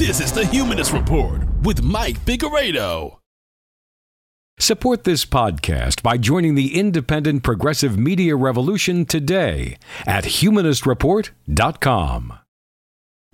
This is the Humanist Report with Mike Figueredo. Support this podcast by joining the independent progressive media revolution today at humanistreport.com.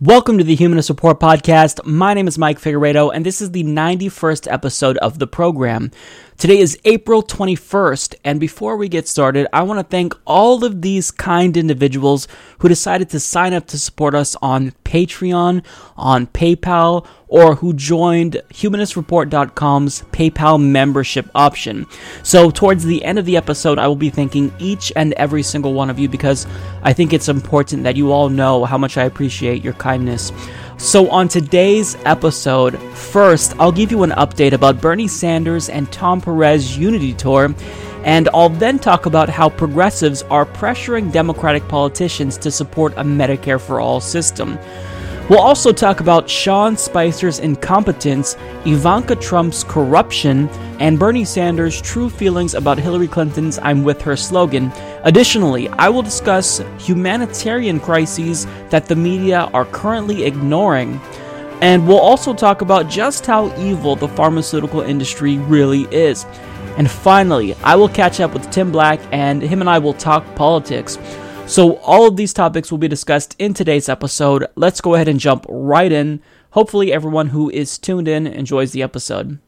Welcome to the Humanist Report podcast. My name is Mike Figueredo, and this is the 91st episode of the program. Today is April 21st, and before we get started, I want to thank all of these kind individuals who decided to sign up to support us on Patreon, on PayPal, or who joined humanistreport.com's PayPal membership option. So, towards the end of the episode, I will be thanking each and every single one of you because I think it's important that you all know how much I appreciate your kindness. So, on today's episode, first, I'll give you an update about Bernie Sanders and Tom Perez Unity Tour, and I'll then talk about how progressives are pressuring Democratic politicians to support a Medicare for All system. We'll also talk about Sean Spicer's incompetence, Ivanka Trump's corruption, and Bernie Sanders' true feelings about Hillary Clinton's I'm with her slogan. Additionally, I will discuss humanitarian crises that the media are currently ignoring. And we'll also talk about just how evil the pharmaceutical industry really is. And finally, I will catch up with Tim Black and him and I will talk politics. So, all of these topics will be discussed in today's episode. Let's go ahead and jump right in. Hopefully, everyone who is tuned in enjoys the episode.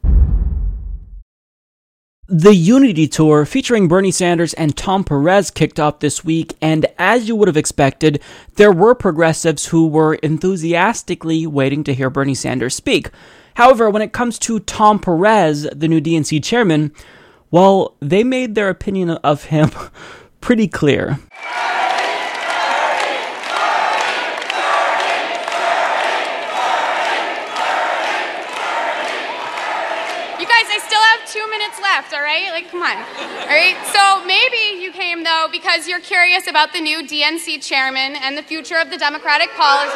The Unity Tour featuring Bernie Sanders and Tom Perez kicked off this week, and as you would have expected, there were progressives who were enthusiastically waiting to hear Bernie Sanders speak. However, when it comes to Tom Perez, the new DNC chairman, well, they made their opinion of him pretty clear. All right? Like, come on. All right? So maybe you came, though, because you're curious about the new DNC chairman and the future of the Democratic policy.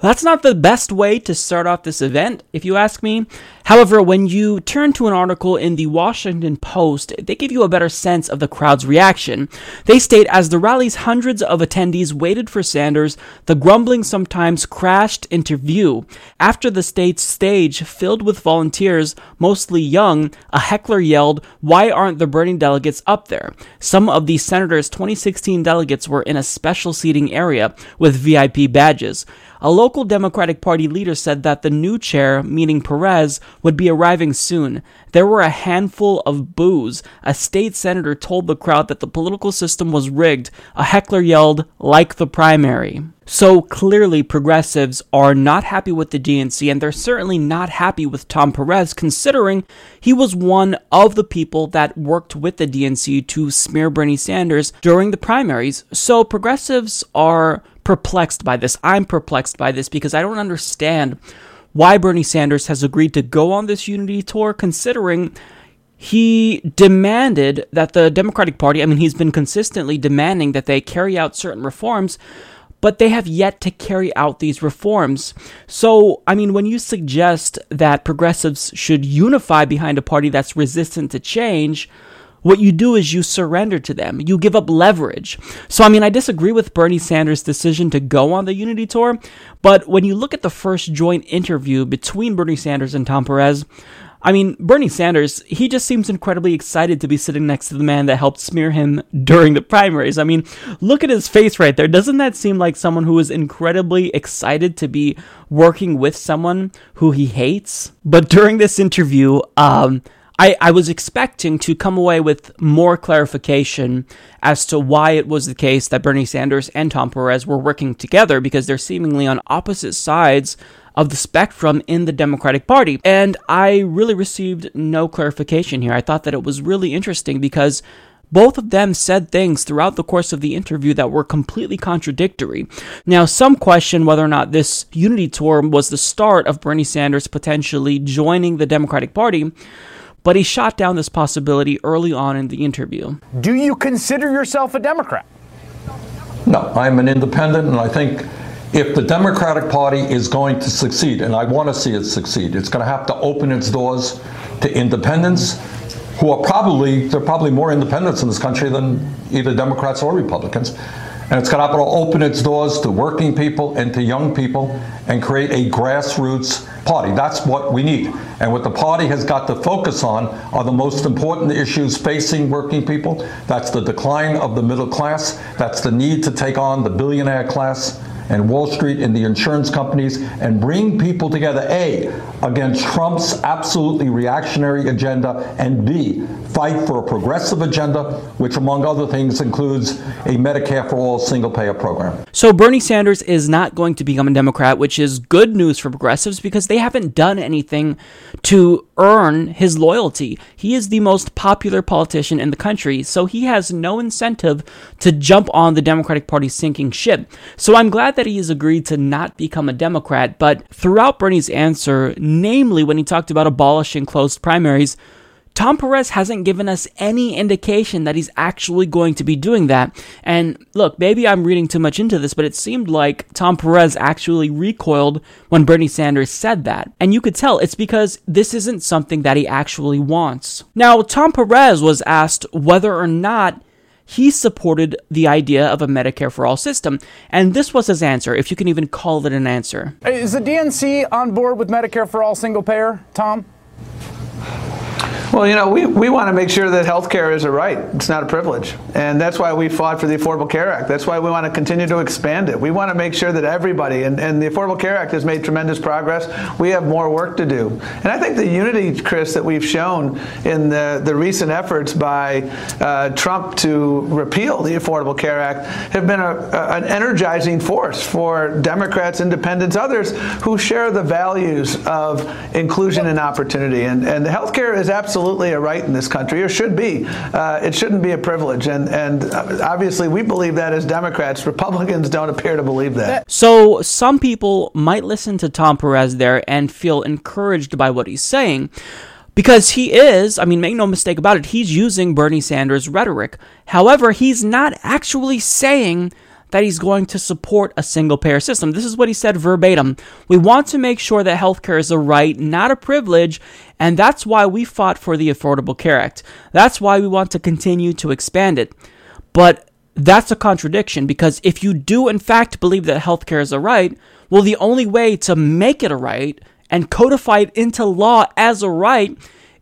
That's not the best way to start off this event, if you ask me. However, when you turn to an article in the Washington Post, they give you a better sense of the crowd's reaction. They state as the rally's hundreds of attendees waited for Sanders, the grumbling sometimes crashed into view. After the state's stage filled with volunteers, mostly young, a heckler yelled, Why aren't the Bernie delegates up there? Some of the senator's 2016 delegates were in a special seating area with VIP badges. A local Democratic Party leader said that the new chair, meaning Perez, would be arriving soon. There were a handful of boos. A state senator told the crowd that the political system was rigged. A heckler yelled, like the primary. So clearly, progressives are not happy with the DNC, and they're certainly not happy with Tom Perez, considering he was one of the people that worked with the DNC to smear Bernie Sanders during the primaries. So progressives are perplexed by this. I'm perplexed by this because I don't understand why Bernie Sanders has agreed to go on this unity tour, considering he demanded that the Democratic Party, I mean, he's been consistently demanding that they carry out certain reforms, but they have yet to carry out these reforms. So, I mean, when you suggest that progressives should unify behind a party that's resistant to change, what you do is you surrender to them. You give up leverage. So, I mean, I disagree with Bernie Sanders' decision to go on the Unity Tour, but when you look at the first joint interview between Bernie Sanders and Tom Perez, I mean, Bernie Sanders, he just seems incredibly excited to be sitting next to the man that helped smear him during the primaries. I mean, look at his face right there. Doesn't that seem like someone who is incredibly excited to be working with someone who he hates? But during this interview, um, I, I was expecting to come away with more clarification as to why it was the case that Bernie Sanders and Tom Perez were working together because they're seemingly on opposite sides of the spectrum in the Democratic Party. And I really received no clarification here. I thought that it was really interesting because both of them said things throughout the course of the interview that were completely contradictory. Now, some question whether or not this unity tour was the start of Bernie Sanders potentially joining the Democratic Party but he shot down this possibility early on in the interview. Do you consider yourself a Democrat? No, I'm an independent, and I think if the Democratic Party is going to succeed, and I want to see it succeed, it's going to have to open its doors to independents who are probably, there are probably more independents in this country than either Democrats or Republicans. And it's got to open its doors to working people and to young people and create a grassroots party. That's what we need. And what the party has got to focus on are the most important issues facing working people. That's the decline of the middle class. That's the need to take on the billionaire class and Wall Street and the insurance companies and bring people together, A, against Trump's absolutely reactionary agenda, and B, fight for a progressive agenda, which, among other things, includes a Medicare for all single payer program. So Bernie Sanders is not going to become a Democrat, which is good news for progressives because they haven't done anything to earn his loyalty. He is the most popular politician in the country, so he has no incentive to jump on the Democratic Party's sinking ship. So I'm glad that he has agreed to not become a Democrat, but throughout Bernie's answer, namely when he talked about abolishing closed primaries, Tom Perez hasn't given us any indication that he's actually going to be doing that. And look, maybe I'm reading too much into this, but it seemed like Tom Perez actually recoiled when Bernie Sanders said that. And you could tell it's because this isn't something that he actually wants. Now, Tom Perez was asked whether or not he supported the idea of a Medicare for all system. And this was his answer, if you can even call it an answer. Is the DNC on board with Medicare for all single payer, Tom? Well, you know, we, we want to make sure that health care is a right. It's not a privilege. And that's why we fought for the Affordable Care Act. That's why we want to continue to expand it. We want to make sure that everybody, and, and the Affordable Care Act has made tremendous progress. We have more work to do. And I think the unity, Chris, that we've shown in the, the recent efforts by uh, Trump to repeal the Affordable Care Act have been a, a, an energizing force for Democrats, independents, others who share the values of inclusion and opportunity. And, and health care is absolutely absolutely a right in this country, or should be. Uh, it shouldn't be a privilege. And, and obviously, we believe that as Democrats. Republicans don't appear to believe that. So, some people might listen to Tom Perez there and feel encouraged by what he's saying. Because he is, I mean, make no mistake about it, he's using Bernie Sanders' rhetoric. However, he's not actually saying that he's going to support a single payer system. This is what he said verbatim. We want to make sure that healthcare is a right, not a privilege, and that's why we fought for the Affordable Care Act. That's why we want to continue to expand it. But that's a contradiction because if you do, in fact, believe that healthcare is a right, well, the only way to make it a right and codify it into law as a right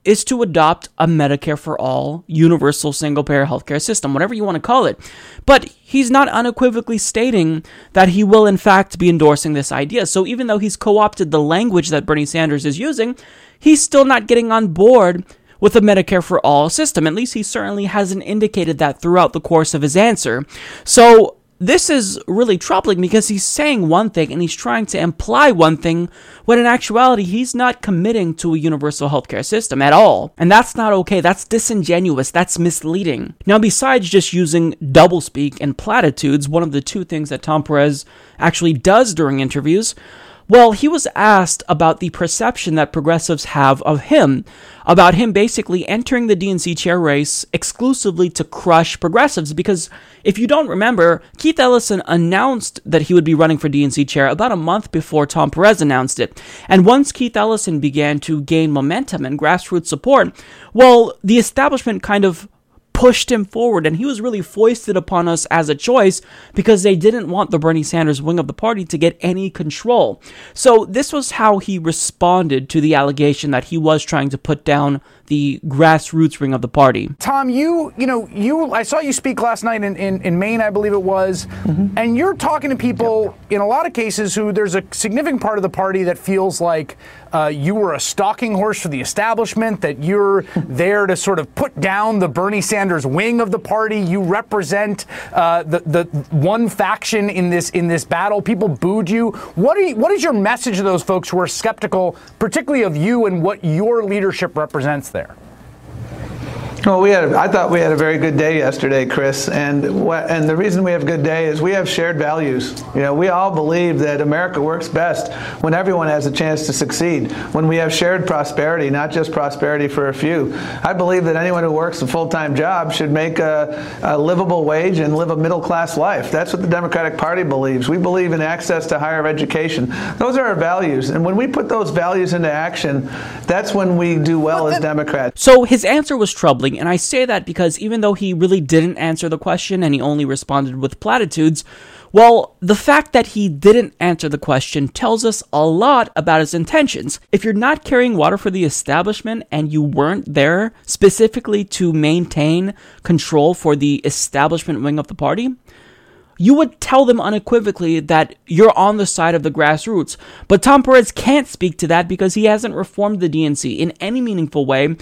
is to adopt a Medicare for all, universal single payer healthcare system, whatever you want to call it. But he's not unequivocally stating that he will, in fact, be endorsing this idea. So even though he's co opted the language that Bernie Sanders is using, he's still not getting on board with a Medicare for all system. At least he certainly hasn't indicated that throughout the course of his answer. So this is really troubling because he's saying one thing and he's trying to imply one thing when in actuality he's not committing to a universal healthcare system at all. And that's not okay. That's disingenuous. That's misleading. Now, besides just using doublespeak and platitudes, one of the two things that Tom Perez actually does during interviews well, he was asked about the perception that progressives have of him, about him basically entering the DNC chair race exclusively to crush progressives. Because if you don't remember, Keith Ellison announced that he would be running for DNC chair about a month before Tom Perez announced it. And once Keith Ellison began to gain momentum and grassroots support, well, the establishment kind of pushed him forward, and he was really foisted upon us as a choice because they didn't want the Bernie Sanders wing of the party to get any control. So, this was how he responded to the allegation that he was trying to put down the grassroots wing of the party. Tom, you, you know, you, I saw you speak last night in, in, in Maine, I believe it was, mm-hmm. and you're talking to people yep. in a lot of cases who there's a significant part of the party that feels like uh, you were a stalking horse for the establishment, that you're there to sort of put down the Bernie Sanders wing of the party. You represent uh, the, the one faction in this in this battle. People booed you. What, are you, what is your message to those folks who are skeptical, particularly of you and what your leadership represents there? Well, we had. I thought we had a very good day yesterday, Chris. And what, and the reason we have a good day is we have shared values. You know, we all believe that America works best when everyone has a chance to succeed. When we have shared prosperity, not just prosperity for a few. I believe that anyone who works a full-time job should make a, a livable wage and live a middle-class life. That's what the Democratic Party believes. We believe in access to higher education. Those are our values. And when we put those values into action, that's when we do well as Democrats. So his answer was troubling And I say that because even though he really didn't answer the question and he only responded with platitudes, well, the fact that he didn't answer the question tells us a lot about his intentions. If you're not carrying water for the establishment and you weren't there specifically to maintain control for the establishment wing of the party, you would tell them unequivocally that you're on the side of the grassroots. But Tom Perez can't speak to that because he hasn't reformed the DNC in any meaningful way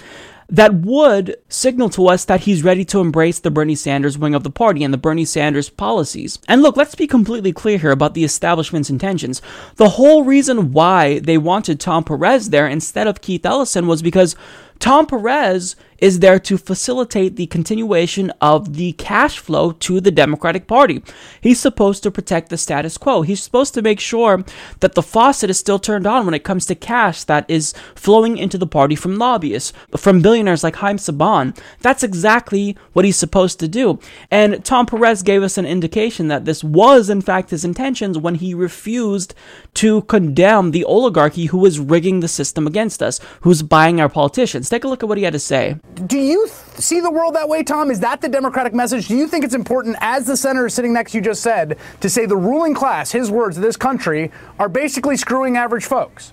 that would signal to us that he's ready to embrace the Bernie Sanders wing of the party and the Bernie Sanders policies. And look, let's be completely clear here about the establishment's intentions. The whole reason why they wanted Tom Perez there instead of Keith Ellison was because Tom Perez is there to facilitate the continuation of the cash flow to the Democratic Party. He's supposed to protect the status quo. He's supposed to make sure that the faucet is still turned on when it comes to cash that is flowing into the party from lobbyists, from billionaires like Haim Saban. That's exactly what he's supposed to do. And Tom Perez gave us an indication that this was, in fact, his intentions when he refused to condemn the oligarchy who was rigging the system against us, who's buying our politicians. Take a look at what he had to say. Do you th- see the world that way, Tom? Is that the Democratic message? Do you think it's important, as the senator sitting next to you just said, to say the ruling class, his words, this country, are basically screwing average folks?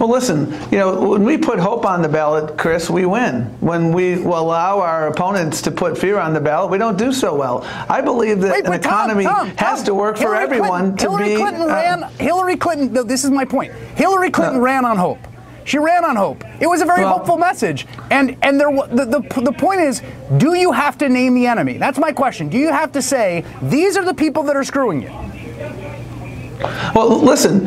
Well, listen, you know, when we put hope on the ballot, Chris, we win. When we allow our opponents to put fear on the ballot, we don't do so well. I believe that Wait, an but Tom, economy Tom, has Tom, to work Hillary for everyone Clinton, to Hillary be. Clinton uh, ran. Hillary Clinton. no, This is my point. Hillary Clinton No. ran on hope. She ran on hope. It was a very Well- hopeful message. And and there the, the the point is, do you have to name the enemy? That's my question. Do you have to say these are the people that are screwing you? Well, listen,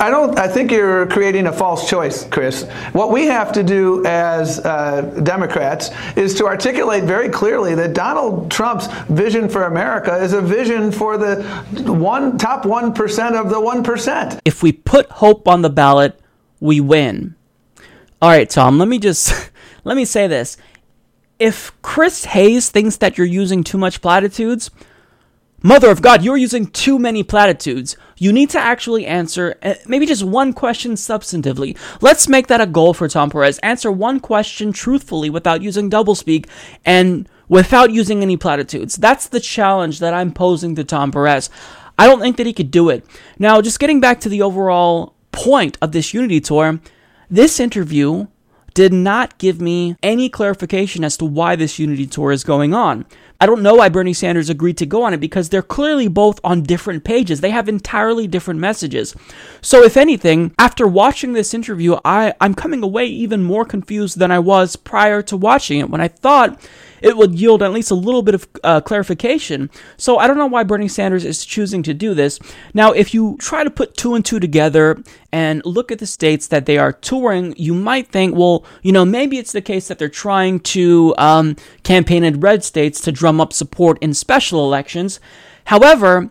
I don't. I think you're creating a false choice, Chris. What we have to do as uh, Democrats is to articulate very clearly that Donald Trump's vision for America is a vision for the one top one percent of the one percent. if we put hope on the ballot, we win. All right, Tom, let me just let me say this. If Chris Hayes thinks that you're using too much platitudes, Mother of God, you're using too many platitudes. You need to actually answer uh, maybe just one question substantively. Let's make that a goal for Tom Perez. Answer one question truthfully without using doublespeak and without using any platitudes. That's the challenge that I'm posing to Tom Perez. I don't think that he could do it. Now, just getting back to the overall point of this Unity Tour, this interview did not give me any clarification as to why this Unity Tour is going on. I don't know why Bernie Sanders agreed to go on it because they're clearly both on different pages. They have entirely different messages. So, if anything, after watching this interview, I, I'm coming away even more confused than I was prior to watching it when I thought it would yield at least a little bit of uh, clarification. So I don't know why Bernie Sanders is choosing to do this. Now, if you try to put two and two together and look at the states that they are touring, you might think, well, you know, maybe it's the case that they're trying to um, campaign in red states to drum up support in special elections. However,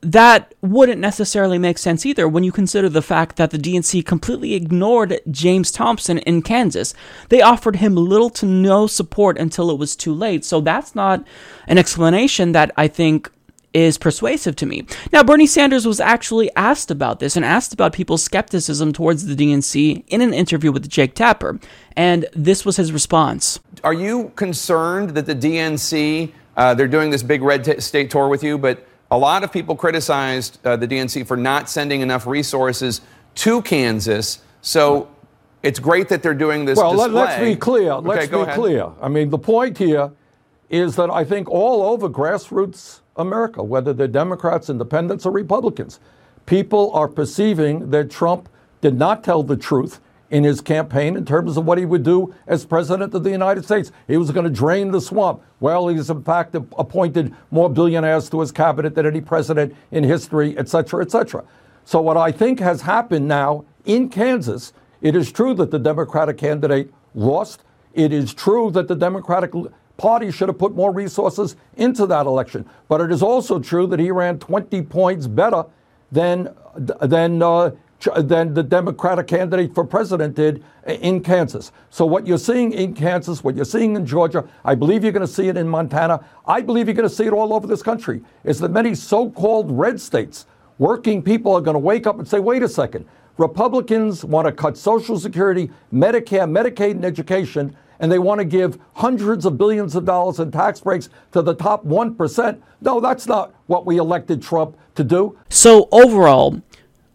that wouldn't necessarily make sense either when you consider the fact that the DNC completely ignored James Thompson in Kansas. They offered him little to no support until it was too late. So that's not an explanation that I think is persuasive to me. Now, Bernie Sanders was actually asked about this and asked about people's skepticism towards the DNC in an interview with Jake Tapper. And this was his response. Are you concerned that the DNC, uh, they're doing this big red t- state tour with you, but a lot of people criticized uh, the DNC for not sending enough resources to Kansas. So it's great that they're doing this. Well, let's be clear. Okay, Let's be ahead. clear. I mean, the point here is that I think all over grassroots America, whether they're Democrats, Independents, or Republicans, people are perceiving that Trump did not tell the truth in his campaign in terms of what he would do as president of the United States. He was going to drain the swamp. Well, he's in fact appointed more billionaires to his cabinet than any president in history, et cetera, et cetera. So what I think has happened now in Kansas, it is true that the Democratic candidate lost. It is true that the Democratic Party should have put more resources into that election. But it is also true that he ran 20 points better than than uh, than the Democratic candidate for president did in Kansas. So what you're seeing in Kansas, what you're seeing in Georgia, I believe you're going to see it in Montana. I believe you're going to see it all over this country. Is that many so-called red states, working people are going to wake up and say, "Wait a second, Republicans want to cut Social Security, Medicare, Medicaid, and education, and they want to give hundreds of billions of dollars in tax breaks to the top 1%. No, that's not what we elected Trump to do. So, overall,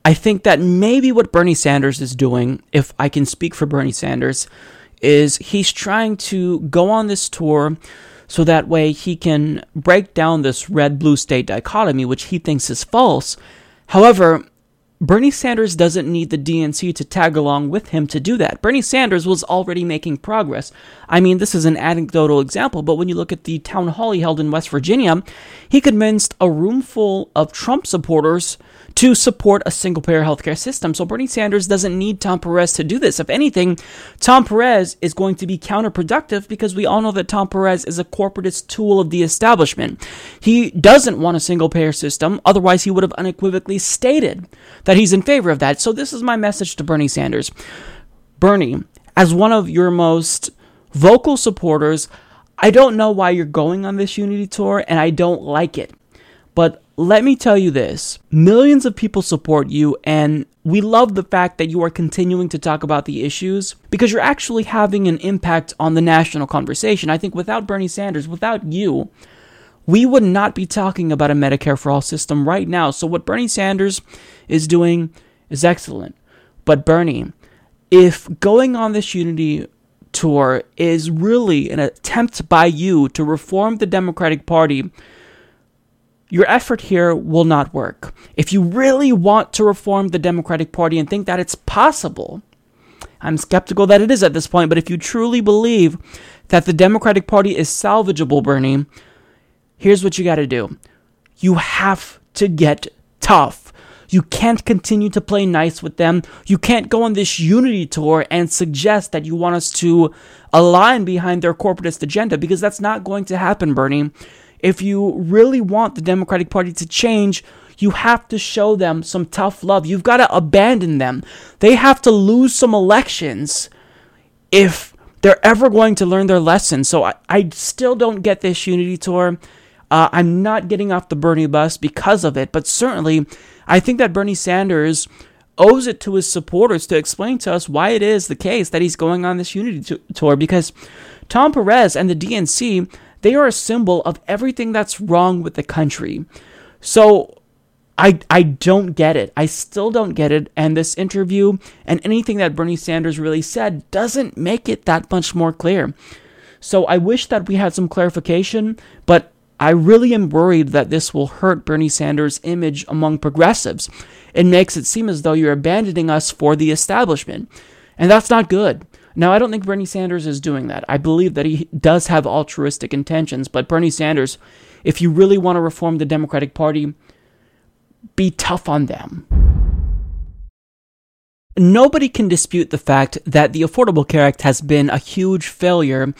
I think that maybe what Bernie Sanders is doing, if I can speak for Bernie Sanders, is he's trying to go on this tour so that way he can break down this red blue state dichotomy, which he thinks is false. However, Bernie Sanders doesn't need the DNC to tag along with him to do that. Bernie Sanders was already making progress. I mean, this is an anecdotal example, but when you look at the town hall he held in West Virginia, he convinced a room full of Trump supporters to support a single payer healthcare system. So Bernie Sanders doesn't need Tom Perez to do this. If anything, Tom Perez is going to be counterproductive because we all know that Tom Perez is a corporatist tool of the establishment. He doesn't want a single payer system, otherwise, he would have unequivocally stated that he's in favor of that. So this is my message to Bernie Sanders. Bernie, as one of your most vocal supporters, I don't know why you're going on this unity tour and I don't like it. But let me tell you this millions of people support you, and we love the fact that you are continuing to talk about the issues because you're actually having an impact on the national conversation. I think without Bernie Sanders, without you, we would not be talking about a Medicare for all system right now. So, what Bernie Sanders is doing is excellent. But, Bernie, if going on this unity tour is really an attempt by you to reform the Democratic Party, your effort here will not work. If you really want to reform the Democratic Party and think that it's possible, I'm skeptical that it is at this point, but if you truly believe that the Democratic Party is salvageable, Bernie, here's what you got to do. You have to get tough. You can't continue to play nice with them. You can't go on this unity tour and suggest that you want us to align behind their corporatist agenda because that's not going to happen, Bernie. If you really want the Democratic Party to change, you have to show them some tough love. You've got to abandon them. They have to lose some elections if they're ever going to learn their lesson. So I, I still don't get this unity tour. Uh, I'm not getting off the Bernie bus because of it, but certainly I think that Bernie Sanders owes it to his supporters to explain to us why it is the case that he's going on this unity t- tour because Tom Perez and the DNC they are a symbol of everything that's wrong with the country. So I I don't get it. I still don't get it. And this interview and anything that Bernie Sanders really said doesn't make it that much more clear. So I wish that we had some clarification, but I really am worried that this will hurt Bernie Sanders' image among progressives. It makes it seem as though you're abandoning us for the establishment. And that's not good. Now, I don't think Bernie Sanders is doing that. I believe that he does have altruistic intentions, but Bernie Sanders, if you really want to reform the Democratic Party, be tough on them. Nobody can dispute the fact that the Affordable Care Act has been a huge failure.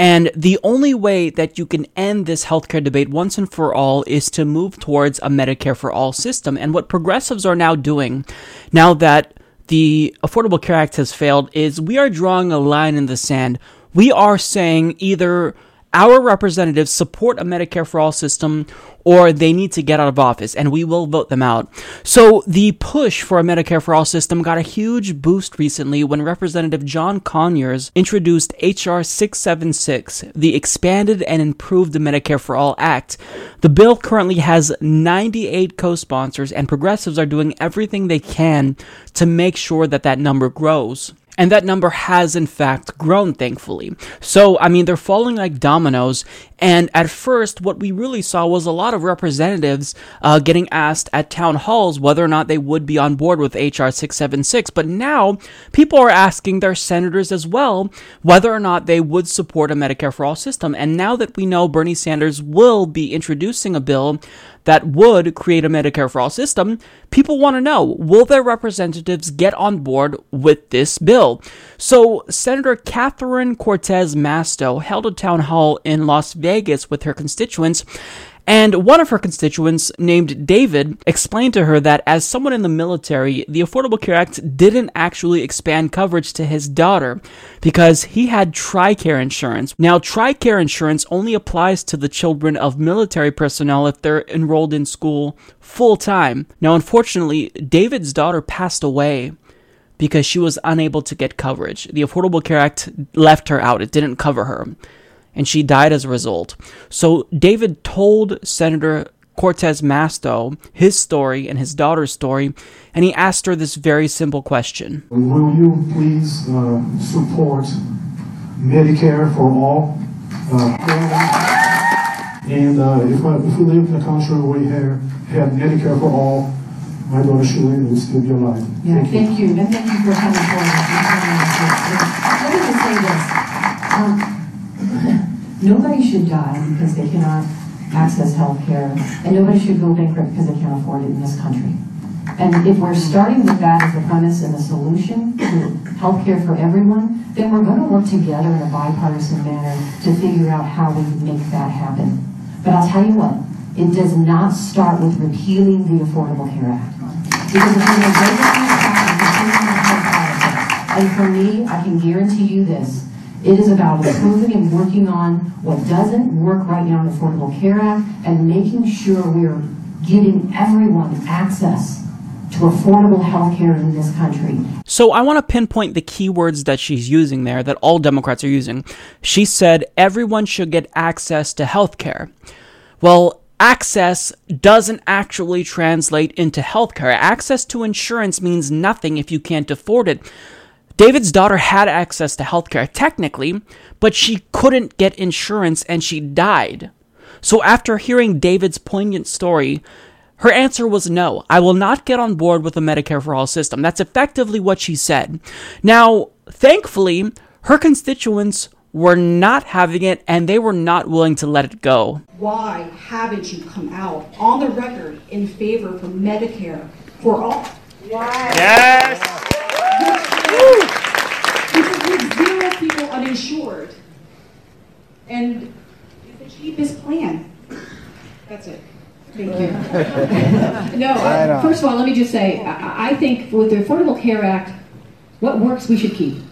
And the only way that you can end this healthcare debate once and for all is to move towards a Medicare for all system. And what progressives are now doing, now that the Affordable Care Act has failed is we are drawing a line in the sand. We are saying either our representatives support a Medicare for all system or they need to get out of office and we will vote them out. So the push for a Medicare for all system got a huge boost recently when Representative John Conyers introduced HR 676, the expanded and improved Medicare for all act. The bill currently has 98 co-sponsors and progressives are doing everything they can to make sure that that number grows. And that number has, in fact, grown, thankfully. So, I mean, they're falling like dominoes. And at first, what we really saw was a lot of representatives uh, getting asked at town halls whether or not they would be on board with HR 676. But now, people are asking their senators as well whether or not they would support a Medicare for All system. And now that we know Bernie Sanders will be introducing a bill that would create a Medicare for all system, people want to know will their representatives get on board with this bill? So, Senator Catherine Cortez Masto held a town hall in Las Vegas with her constituents and one of her constituents, named David, explained to her that as someone in the military, the Affordable Care Act didn't actually expand coverage to his daughter because he had TRICARE insurance. Now, TRICARE insurance only applies to the children of military personnel if they're enrolled in school full time. Now, unfortunately, David's daughter passed away because she was unable to get coverage. The Affordable Care Act left her out, it didn't cover her, and she died as a result. So David told Senator Cortez Masto his story and his daughter's story, and he asked her this very simple question Will you please uh, support Medicare for all? Uh, and uh, if, I, if we live in a country where we have, have Medicare for all, my daughter Shereen will still be alive. Yeah, thank, thank you. you. And thank you for coming forward. Let me just say this. Um, nobody should die because they cannot access health care, and nobody should go bankrupt because they can't afford it in this country. And if we're starting with that as the premise and the solution to health care for everyone, then we're going to work together in a bipartisan manner to figure out how we make that happen. But I'll tell you what, it does not start with repealing the Affordable Care Act. Because if and for me, I can guarantee you this, it is about improving and working on what doesn't work right now in the Affordable Care Act and making sure we're giving everyone access to affordable health care in this country. So I want to pinpoint the keywords that she's using there that all Democrats are using. She said everyone should get access to health care. Well, access doesn't actually translate into health care. Access to insurance means nothing if you can't afford it. David's daughter had access to healthcare technically, but she couldn't get insurance and she died. So after hearing David's poignant story, her answer was no. I will not get on board with the Medicare for All system. That's effectively what she said. Now, thankfully, her constituents were not having it and they were not willing to let it go. Why haven't you come out on the record in favor for Medicare for all? Why? Yes! because we have zero people uninsured. And it's the cheapest plan. That's it. Thank you. no, uh, first of all, let me just say, I, I think with the Affordable Care Act, what works we should keep.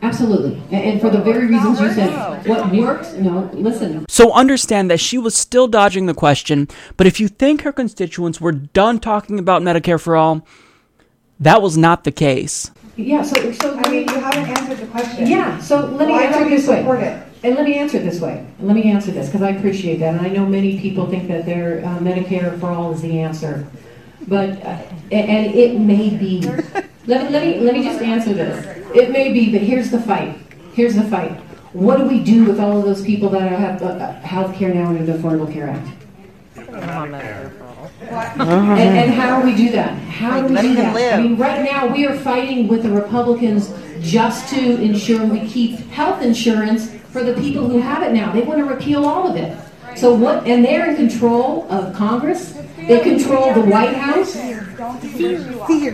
Absolutely. And for the very reasons you said, what works, no, listen. So understand that she was still dodging the question, but if you think her constituents were done talking about Medicare for all, that was not the case. Yeah, so, so I mean, you haven't answered the question. Yeah, so let me Why answer don't this you way. support it? And let me answer this way. And let me answer this because I appreciate that, and I know many people think that their uh, Medicare for all is the answer, but uh, and it may be. Let, let me let me just answer this. It may be, but here's the fight. Here's the fight. What do we do with all of those people that have uh, health care now under the Affordable Care Act? And, and how do we do that? How do we do that? I mean, right now we are fighting with the Republicans just to ensure we keep health insurance for the people who have it now. They want to repeal all of it. So what? And they're in control of Congress. They control the White House.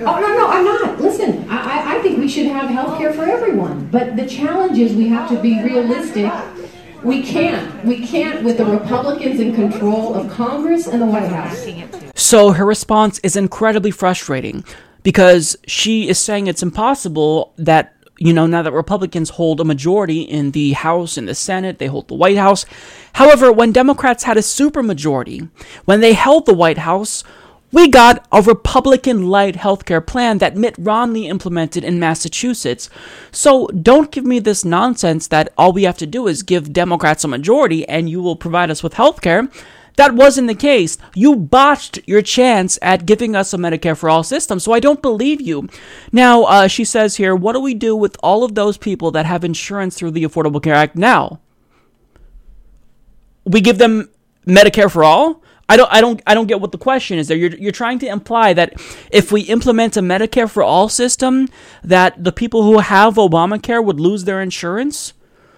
Oh no, no, I'm not. Listen, I, I think we should have health care for everyone. But the challenge is we have to be realistic we can't. We can't with the Republicans in control of Congress and the White House. So her response is incredibly frustrating because she is saying it's impossible that you know, now that Republicans hold a majority in the House and the Senate, they hold the White House. However, when Democrats had a supermajority, when they held the White House, we got a Republican light healthcare plan that Mitt Romney implemented in Massachusetts. So don't give me this nonsense that all we have to do is give Democrats a majority and you will provide us with healthcare. That wasn't the case. You botched your chance at giving us a Medicare for all system, so I don't believe you. Now, uh, she says here, what do we do with all of those people that have insurance through the Affordable Care Act now? We give them Medicare for all? I don't I don't I don't get what the question is there. You're you're trying to imply that if we implement a Medicare for all system that the people who have Obamacare would lose their insurance?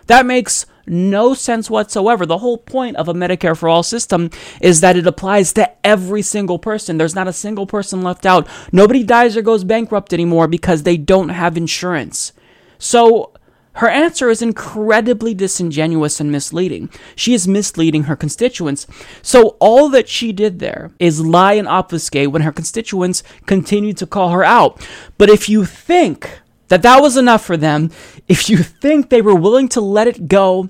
That makes no sense whatsoever. The whole point of a Medicare for all system is that it applies to every single person. There's not a single person left out. Nobody dies or goes bankrupt anymore because they don't have insurance. So her answer is incredibly disingenuous and misleading. She is misleading her constituents. So all that she did there is lie and obfuscate when her constituents continue to call her out. But if you think that that was enough for them, if you think they were willing to let it go,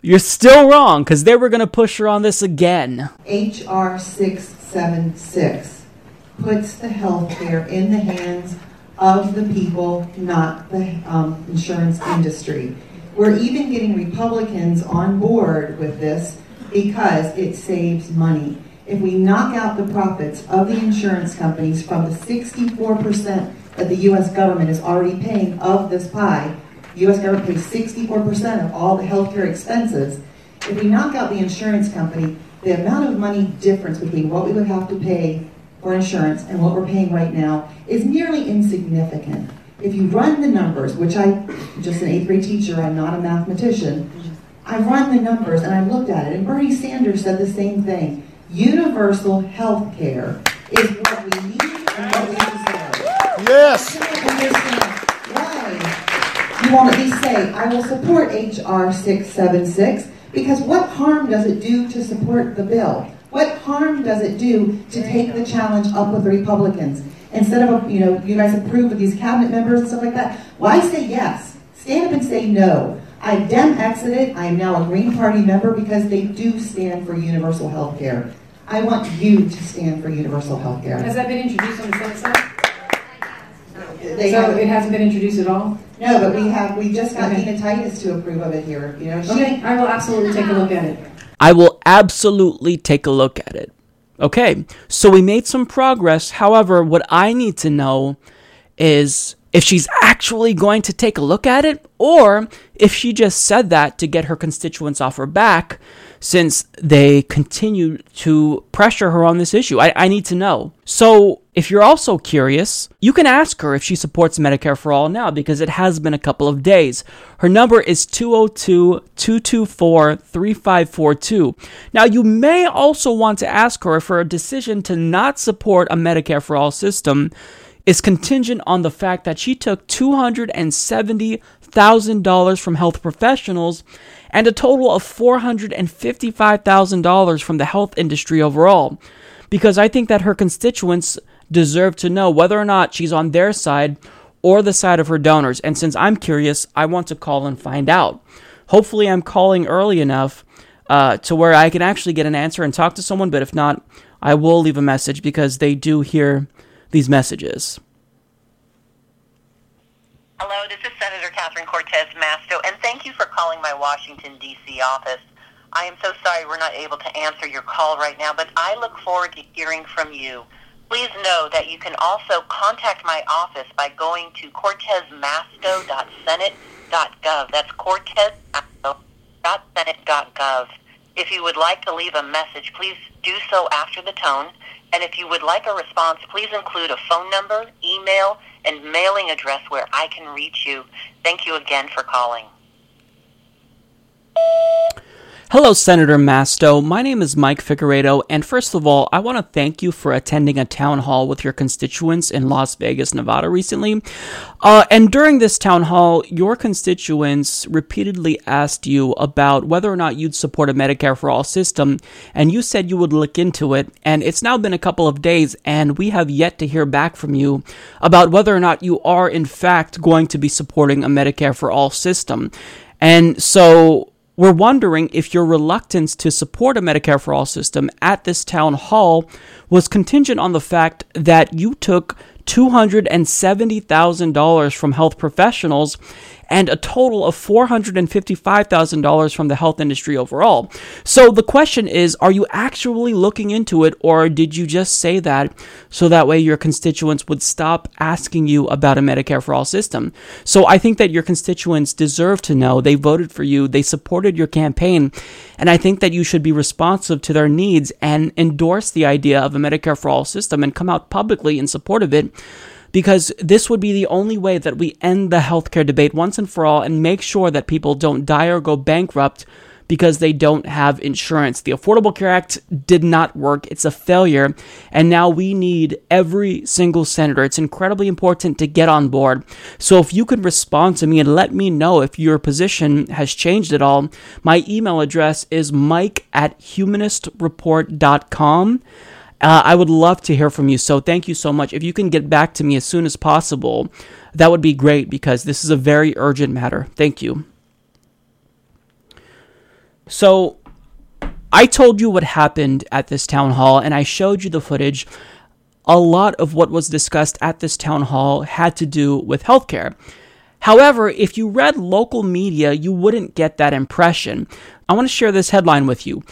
you're still wrong because they were going to push her on this again. HR 676 puts the health care in the hands of the people, not the um, insurance industry. We're even getting Republicans on board with this because it saves money. If we knock out the profits of the insurance companies from the 64% that the U.S. government is already paying of this pie, the U.S. government pays 64% of all the healthcare expenses. If we knock out the insurance company, the amount of money difference between what we would have to pay for insurance and what we're paying right now is nearly insignificant. If you run the numbers, which I, just an eighth grade teacher, I'm not a mathematician, I've run the numbers and I looked at it, and Bernie Sanders said the same thing. Universal health care is what we need and what we deserve. Yes. Why? You won't at least say, I will support H.R. 676 because what harm does it do to support the bill? What harm does it do to take the challenge up with the Republicans? Instead of, you know, you guys approve with these cabinet members and stuff like that, why say yes? Stand up and say no. I dem exited. I am now a Green Party member because they do stand for universal health care. I want you to stand for universal health care. Has that been introduced on the Senate side? They so have- it hasn't been introduced at all? No, but we have, we just got Okay. Dina Titus to approve of it here, you know. she- Okay, I will absolutely take a look at it. I will absolutely take a look at it. Okay, so we made some progress. However, what I need to know is if she's actually going to take a look at it or if she just said that to get her constituents off her back since they continue to pressure her on this issue. I, I need to know. So, if you're also curious, you can ask her if she supports Medicare for All now because it has been a couple of days. Her number is 202 224 3542. Now, you may also want to ask her if her decision to not support a Medicare for All system is contingent on the fact that she took $270,000 from health professionals and a total of $455,000 from the health industry overall. Because I think that her constituents deserve to know whether or not she's on their side or the side of her donors. And since I'm curious, I want to call and find out. Hopefully, I'm calling early enough uh, to where I can actually get an answer and talk to someone, but if not, I will leave a message because they do hear these messages. Hello, this is Senator Catherine Cortez Masto, and thank you for calling my Washington, D.C. office. I am so sorry we're not able to answer your call right now, but I look forward to hearing from you. Please know that you can also contact my office by going to cortezmasto.senate.gov. That's cortezmasto.senate.gov. If you would like to leave a message, please do so after the tone. And if you would like a response, please include a phone number, email, and mailing address where I can reach you. Thank you again for calling. Hello, Senator Masto. My name is Mike Figueredo, and first of all, I want to thank you for attending a town hall with your constituents in Las Vegas, Nevada recently. Uh, and during this town hall, your constituents repeatedly asked you about whether or not you'd support a Medicare for All system, and you said you would look into it. And it's now been a couple of days, and we have yet to hear back from you about whether or not you are, in fact, going to be supporting a Medicare for All system. And so, we're wondering if your reluctance to support a Medicare for All system at this town hall was contingent on the fact that you took $270,000 from health professionals and a total of $455,000 from the health industry overall. So the question is are you actually looking into it, or did you just say that so that way your constituents would stop asking you about a Medicare for All system? So I think that your constituents deserve to know. They voted for you, they supported your campaign, and I think that you should be responsive to their needs and endorse the idea of a Medicare for All system and come out publicly in support of it because this would be the only way that we end the healthcare debate once and for all and make sure that people don't die or go bankrupt because they don't have insurance. The Affordable Care Act did not work. It's a failure. And now we need every single senator. It's incredibly important to get on board. So if you could respond to me and let me know if your position has changed at all, my email address is mike at humanistreport.com. Uh, I would love to hear from you. So thank you so much. If you can get back to me as soon as possible, that would be great because this is a very urgent matter. Thank you. So I told you what happened at this town hall and I showed you the footage. a lot of what was discussed at this town hall had to do with healthcare. However, if you read local media, you wouldn't get that impression. I want to share this headline with you.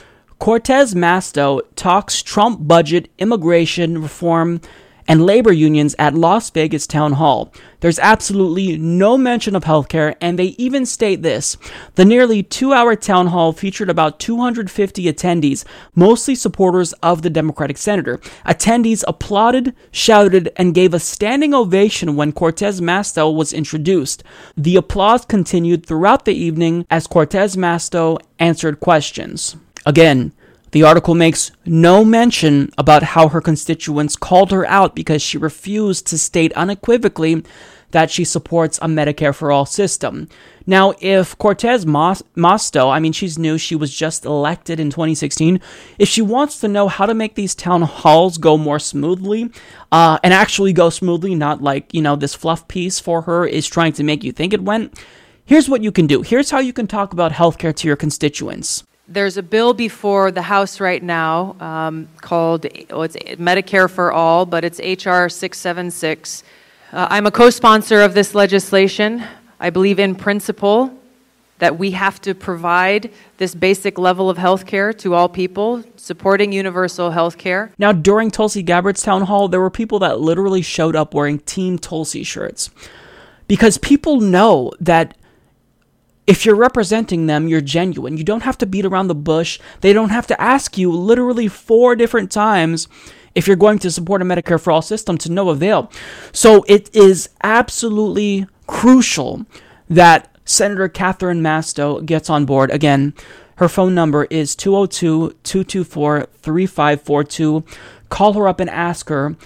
Cortez Masto talks Trump budget, immigration reform, and labor unions at Las Vegas Town Hall. There's absolutely no mention of healthcare, and they even state this. The nearly two hour town hall featured about 250 attendees, mostly supporters of the Democratic senator. Attendees applauded, shouted, and gave a standing ovation when Cortez Masto was introduced. The applause continued throughout the evening as Cortez Masto answered questions. Again, the article makes no mention about how her constituents called her out because she refused to state unequivocally that she supports a Medicare for all system. Now, if Cortez Masto, I mean, she's new, she was just elected in 2016, if she wants to know how to make these town halls go more smoothly, uh, and actually go smoothly, not like, you know, this fluff piece for her is trying to make you think it went, here's what you can do. Here's how you can talk about healthcare to your constituents. There's a bill before the House right now um, called well, it's Medicare for All, but it's HR 676. Uh, I'm a co sponsor of this legislation. I believe in principle that we have to provide this basic level of health care to all people, supporting universal health care. Now, during Tulsi Gabbard's town hall, there were people that literally showed up wearing Team Tulsi shirts because people know that if you're representing them, you're genuine. You don't have to beat around the bush. They don't have to ask you literally four different times if you're going to support a Medicare for all system to no avail. So it is absolutely crucial that Senator Catherine Masto gets on board. Again, her phone number is 202 224 3542. Call her up and ask her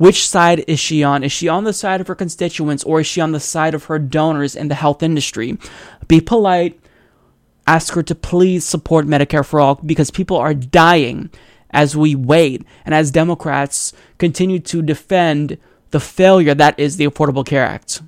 which side is she on? Is she on the side of her constituents or is she on the side of her donors in the health industry? Be polite. Ask her to please support Medicare for all because people are dying as we wait and as Democrats continue to defend the failure that is the Affordable Care Act.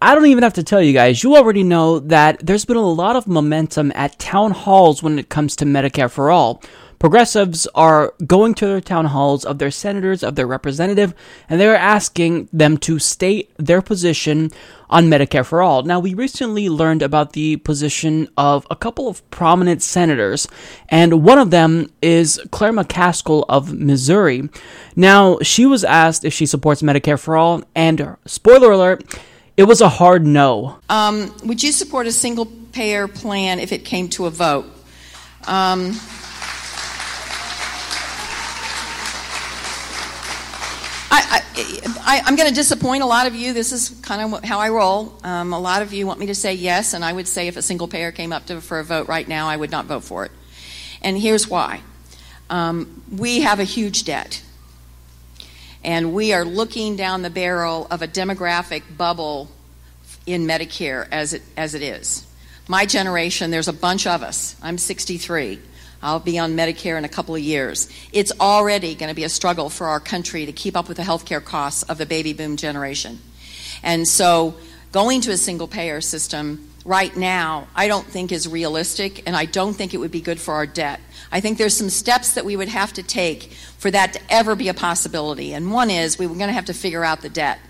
I don't even have to tell you guys, you already know that there's been a lot of momentum at town halls when it comes to Medicare for All. Progressives are going to their town halls of their senators, of their representative, and they're asking them to state their position on Medicare for All. Now, we recently learned about the position of a couple of prominent senators, and one of them is Claire McCaskill of Missouri. Now, she was asked if she supports Medicare for All, and spoiler alert, it was a hard no. Um, would you support a single payer plan if it came to a vote? Um, I, am going to disappoint a lot of you. This is kind of how I roll. Um, a lot of you want me to say yes, and I would say if a single payer came up to, for a vote right now, I would not vote for it. And here's why um, we have a huge debt, and we are looking down the barrel of a demographic bubble in Medicare as it, as it is. My generation, there's a bunch of us. I'm 63. I'll be on Medicare in a couple of years. It's already going to be a struggle for our country to keep up with the healthcare costs of the baby boom generation. And so going to a single payer system right now, I don't think is realistic, and I don't think it would be good for our debt. I think there's some steps that we would have to take for that to ever be a possibility. And one is we are going to have to figure out the debt.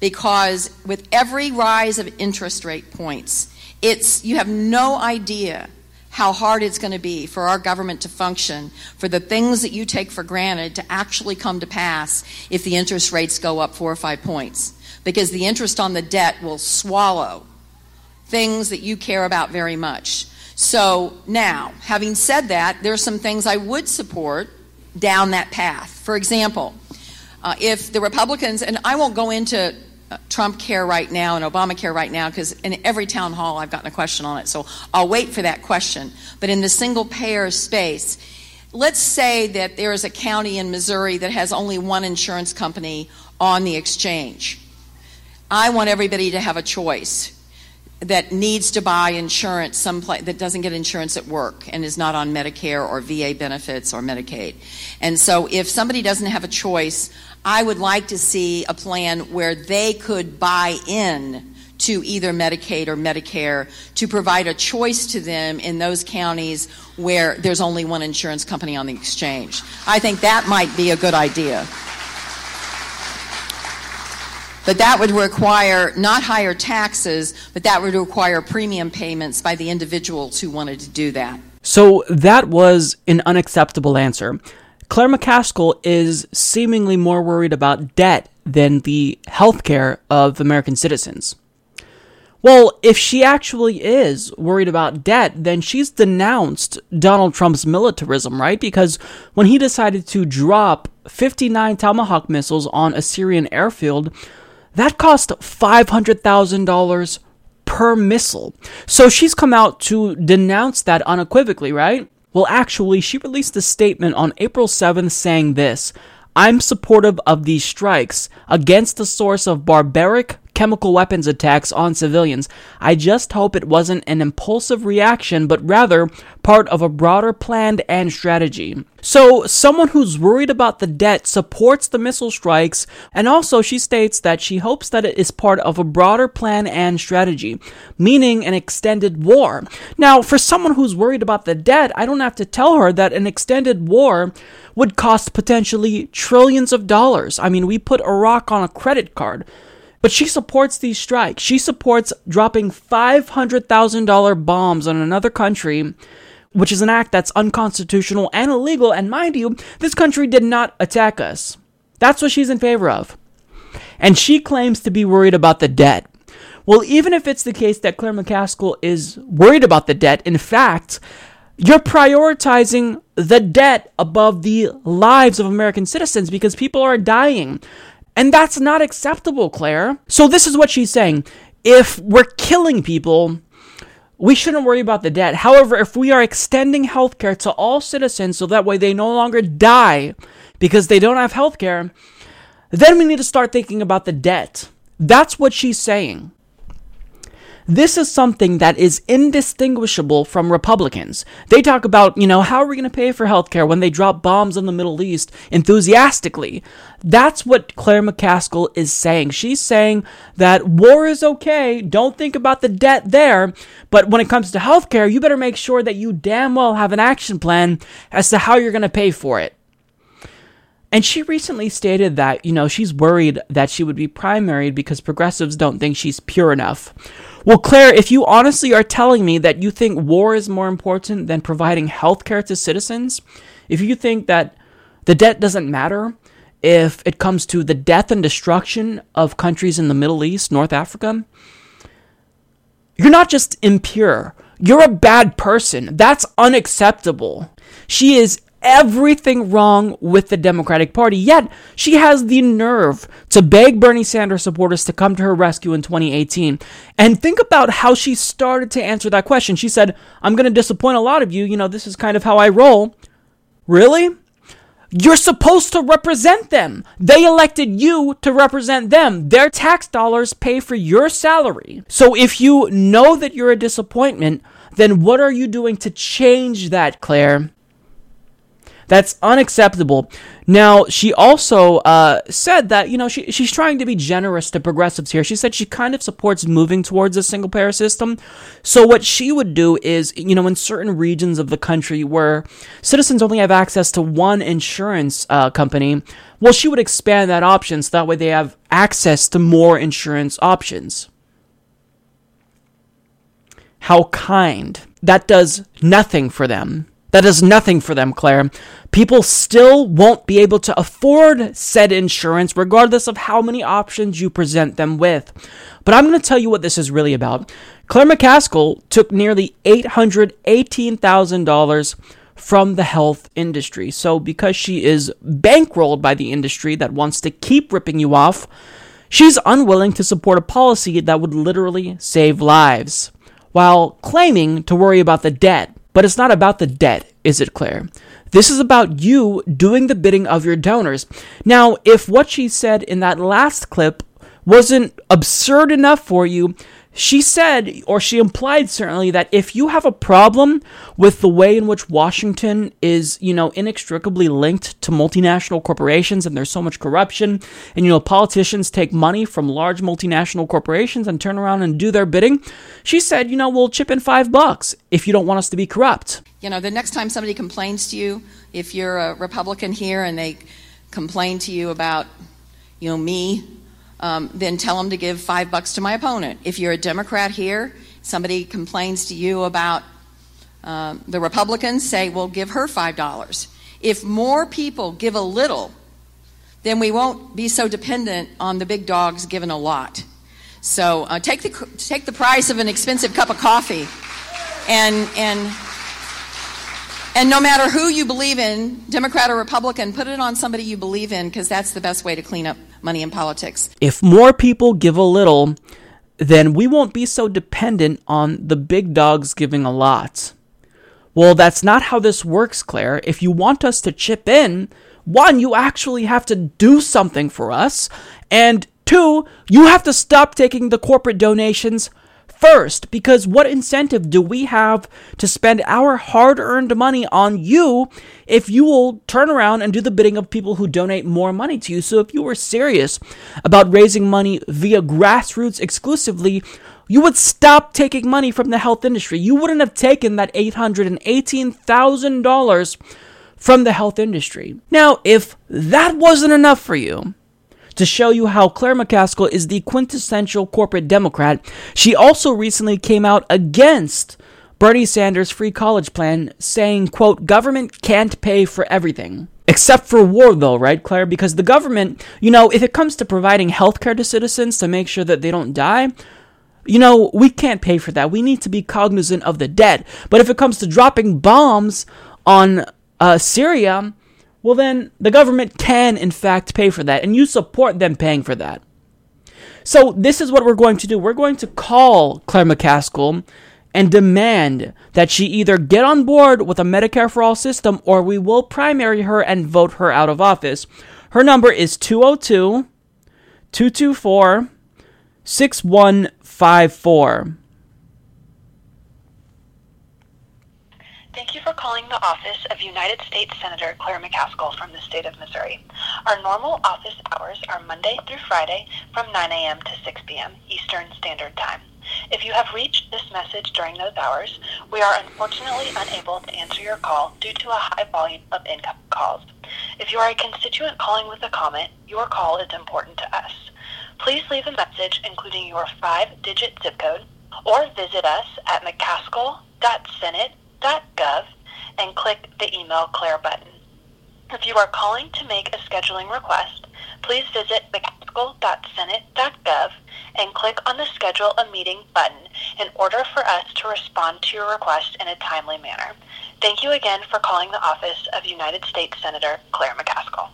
Because with every rise of interest rate points, it's you have no idea how hard it's going to be for our government to function, for the things that you take for granted to actually come to pass if the interest rates go up four or five points. Because the interest on the debt will swallow things that you care about very much. So, now, having said that, there are some things I would support down that path. For example, uh, if the Republicans, and I won't go into Trump care right now and Obamacare right now because in every town hall I've gotten a question on it. So I'll wait for that question. But in the single payer space, let's say that there is a county in Missouri that has only one insurance company on the exchange. I want everybody to have a choice that needs to buy insurance someplace that doesn't get insurance at work and is not on Medicare or VA benefits or Medicaid. And so if somebody doesn't have a choice, I would like to see a plan where they could buy in to either Medicaid or Medicare to provide a choice to them in those counties where there's only one insurance company on the exchange. I think that might be a good idea. But that would require not higher taxes, but that would require premium payments by the individuals who wanted to do that. So that was an unacceptable answer. Claire McCaskill is seemingly more worried about debt than the healthcare of American citizens. Well, if she actually is worried about debt, then she's denounced Donald Trump's militarism, right? Because when he decided to drop 59 Tomahawk missiles on a Syrian airfield, that cost $500,000 per missile. So she's come out to denounce that unequivocally, right? Well, actually, she released a statement on April 7th saying this I'm supportive of these strikes against the source of barbaric chemical weapons attacks on civilians. I just hope it wasn't an impulsive reaction, but rather part of a broader plan and strategy. So, someone who's worried about the debt supports the missile strikes, and also she states that she hopes that it is part of a broader plan and strategy, meaning an extended war. Now, for someone who's worried about the debt, I don't have to tell her that an extended war would cost potentially trillions of dollars. I mean, we put Iraq on a credit card. But she supports these strikes. She supports dropping $500,000 bombs on another country, which is an act that's unconstitutional and illegal. And mind you, this country did not attack us. That's what she's in favor of. And she claims to be worried about the debt. Well, even if it's the case that Claire McCaskill is worried about the debt, in fact, you're prioritizing the debt above the lives of American citizens because people are dying. And that's not acceptable, Claire. So, this is what she's saying. If we're killing people, we shouldn't worry about the debt. However, if we are extending healthcare to all citizens so that way they no longer die because they don't have healthcare, then we need to start thinking about the debt. That's what she's saying. This is something that is indistinguishable from Republicans. They talk about, you know, how are we going to pay for healthcare when they drop bombs in the Middle East enthusiastically? That's what Claire McCaskill is saying. She's saying that war is okay, don't think about the debt there, but when it comes to healthcare, you better make sure that you damn well have an action plan as to how you're going to pay for it. And she recently stated that, you know, she's worried that she would be primaried because progressives don't think she's pure enough. Well, Claire, if you honestly are telling me that you think war is more important than providing health care to citizens, if you think that the debt doesn't matter, if it comes to the death and destruction of countries in the Middle East, North Africa, you're not just impure. You're a bad person. That's unacceptable. She is everything wrong with the Democratic Party. Yet, she has the nerve to beg Bernie Sanders supporters to come to her rescue in 2018. And think about how she started to answer that question. She said, I'm going to disappoint a lot of you. You know, this is kind of how I roll. Really? You're supposed to represent them. They elected you to represent them. Their tax dollars pay for your salary. So if you know that you're a disappointment, then what are you doing to change that, Claire? That's unacceptable. Now, she also uh, said that, you know, she, she's trying to be generous to progressives here. She said she kind of supports moving towards a single payer system. So, what she would do is, you know, in certain regions of the country where citizens only have access to one insurance uh, company, well, she would expand that option so that way they have access to more insurance options. How kind. That does nothing for them. That does nothing for them, Claire. People still won't be able to afford said insurance regardless of how many options you present them with. But I'm going to tell you what this is really about. Claire McCaskill took nearly $818,000 from the health industry. So, because she is bankrolled by the industry that wants to keep ripping you off, she's unwilling to support a policy that would literally save lives, while claiming to worry about the debt but it's not about the debt, is it, Claire? This is about you doing the bidding of your donors. Now, if what she said in that last clip wasn't absurd enough for you, she said, or she implied certainly, that if you have a problem with the way in which Washington is, you know, inextricably linked to multinational corporations and there's so much corruption, and, you know, politicians take money from large multinational corporations and turn around and do their bidding, she said, you know, we'll chip in five bucks if you don't want us to be corrupt. You know, the next time somebody complains to you, if you're a Republican here and they complain to you about, you know, me um, then tell them to give five bucks to my opponent. If you're a Democrat here, somebody complains to you about um, the Republicans, say, well, give her five dollars. If more people give a little, then we won't be so dependent on the big dogs giving a lot. So uh, take the take the price of an expensive cup of coffee, and and and no matter who you believe in, Democrat or Republican, put it on somebody you believe in because that's the best way to clean up money in politics. If more people give a little, then we won't be so dependent on the big dogs giving a lot. Well, that's not how this works, Claire. If you want us to chip in, one, you actually have to do something for us, and two, you have to stop taking the corporate donations first because what incentive do we have to spend our hard earned money on you if you will turn around and do the bidding of people who donate more money to you? So, if you were serious about raising money via grassroots exclusively, you would stop taking money from the health industry. You wouldn't have taken that $818,000 from the health industry. Now, if that wasn't enough for you, to show you how Claire McCaskill is the quintessential corporate Democrat, she also recently came out against Bernie Sanders' free college plan, saying, quote, government can't pay for everything. Except for war, though, right, Claire? Because the government, you know, if it comes to providing healthcare to citizens to make sure that they don't die, you know, we can't pay for that. We need to be cognizant of the debt. But if it comes to dropping bombs on uh, Syria, well, then the government can, in fact, pay for that, and you support them paying for that. So, this is what we're going to do. We're going to call Claire McCaskill and demand that she either get on board with a Medicare for All system or we will primary her and vote her out of office. Her number is 202 224 6154. Thank you for calling the office of United States Senator Claire McCaskill from the state of Missouri. Our normal office hours are Monday through Friday from 9 a.m. to 6 p.m. Eastern Standard Time. If you have reached this message during those hours, we are unfortunately unable to answer your call due to a high volume of incoming calls. If you are a constituent calling with a comment, your call is important to us. Please leave a message including your five-digit zip code or visit us at mccaskill.senate gov and click the Email Claire button. If you are calling to make a scheduling request, please visit mccaskill.senate.gov and click on the Schedule a Meeting button in order for us to respond to your request in a timely manner. Thank you again for calling the office of United States Senator Claire McCaskill.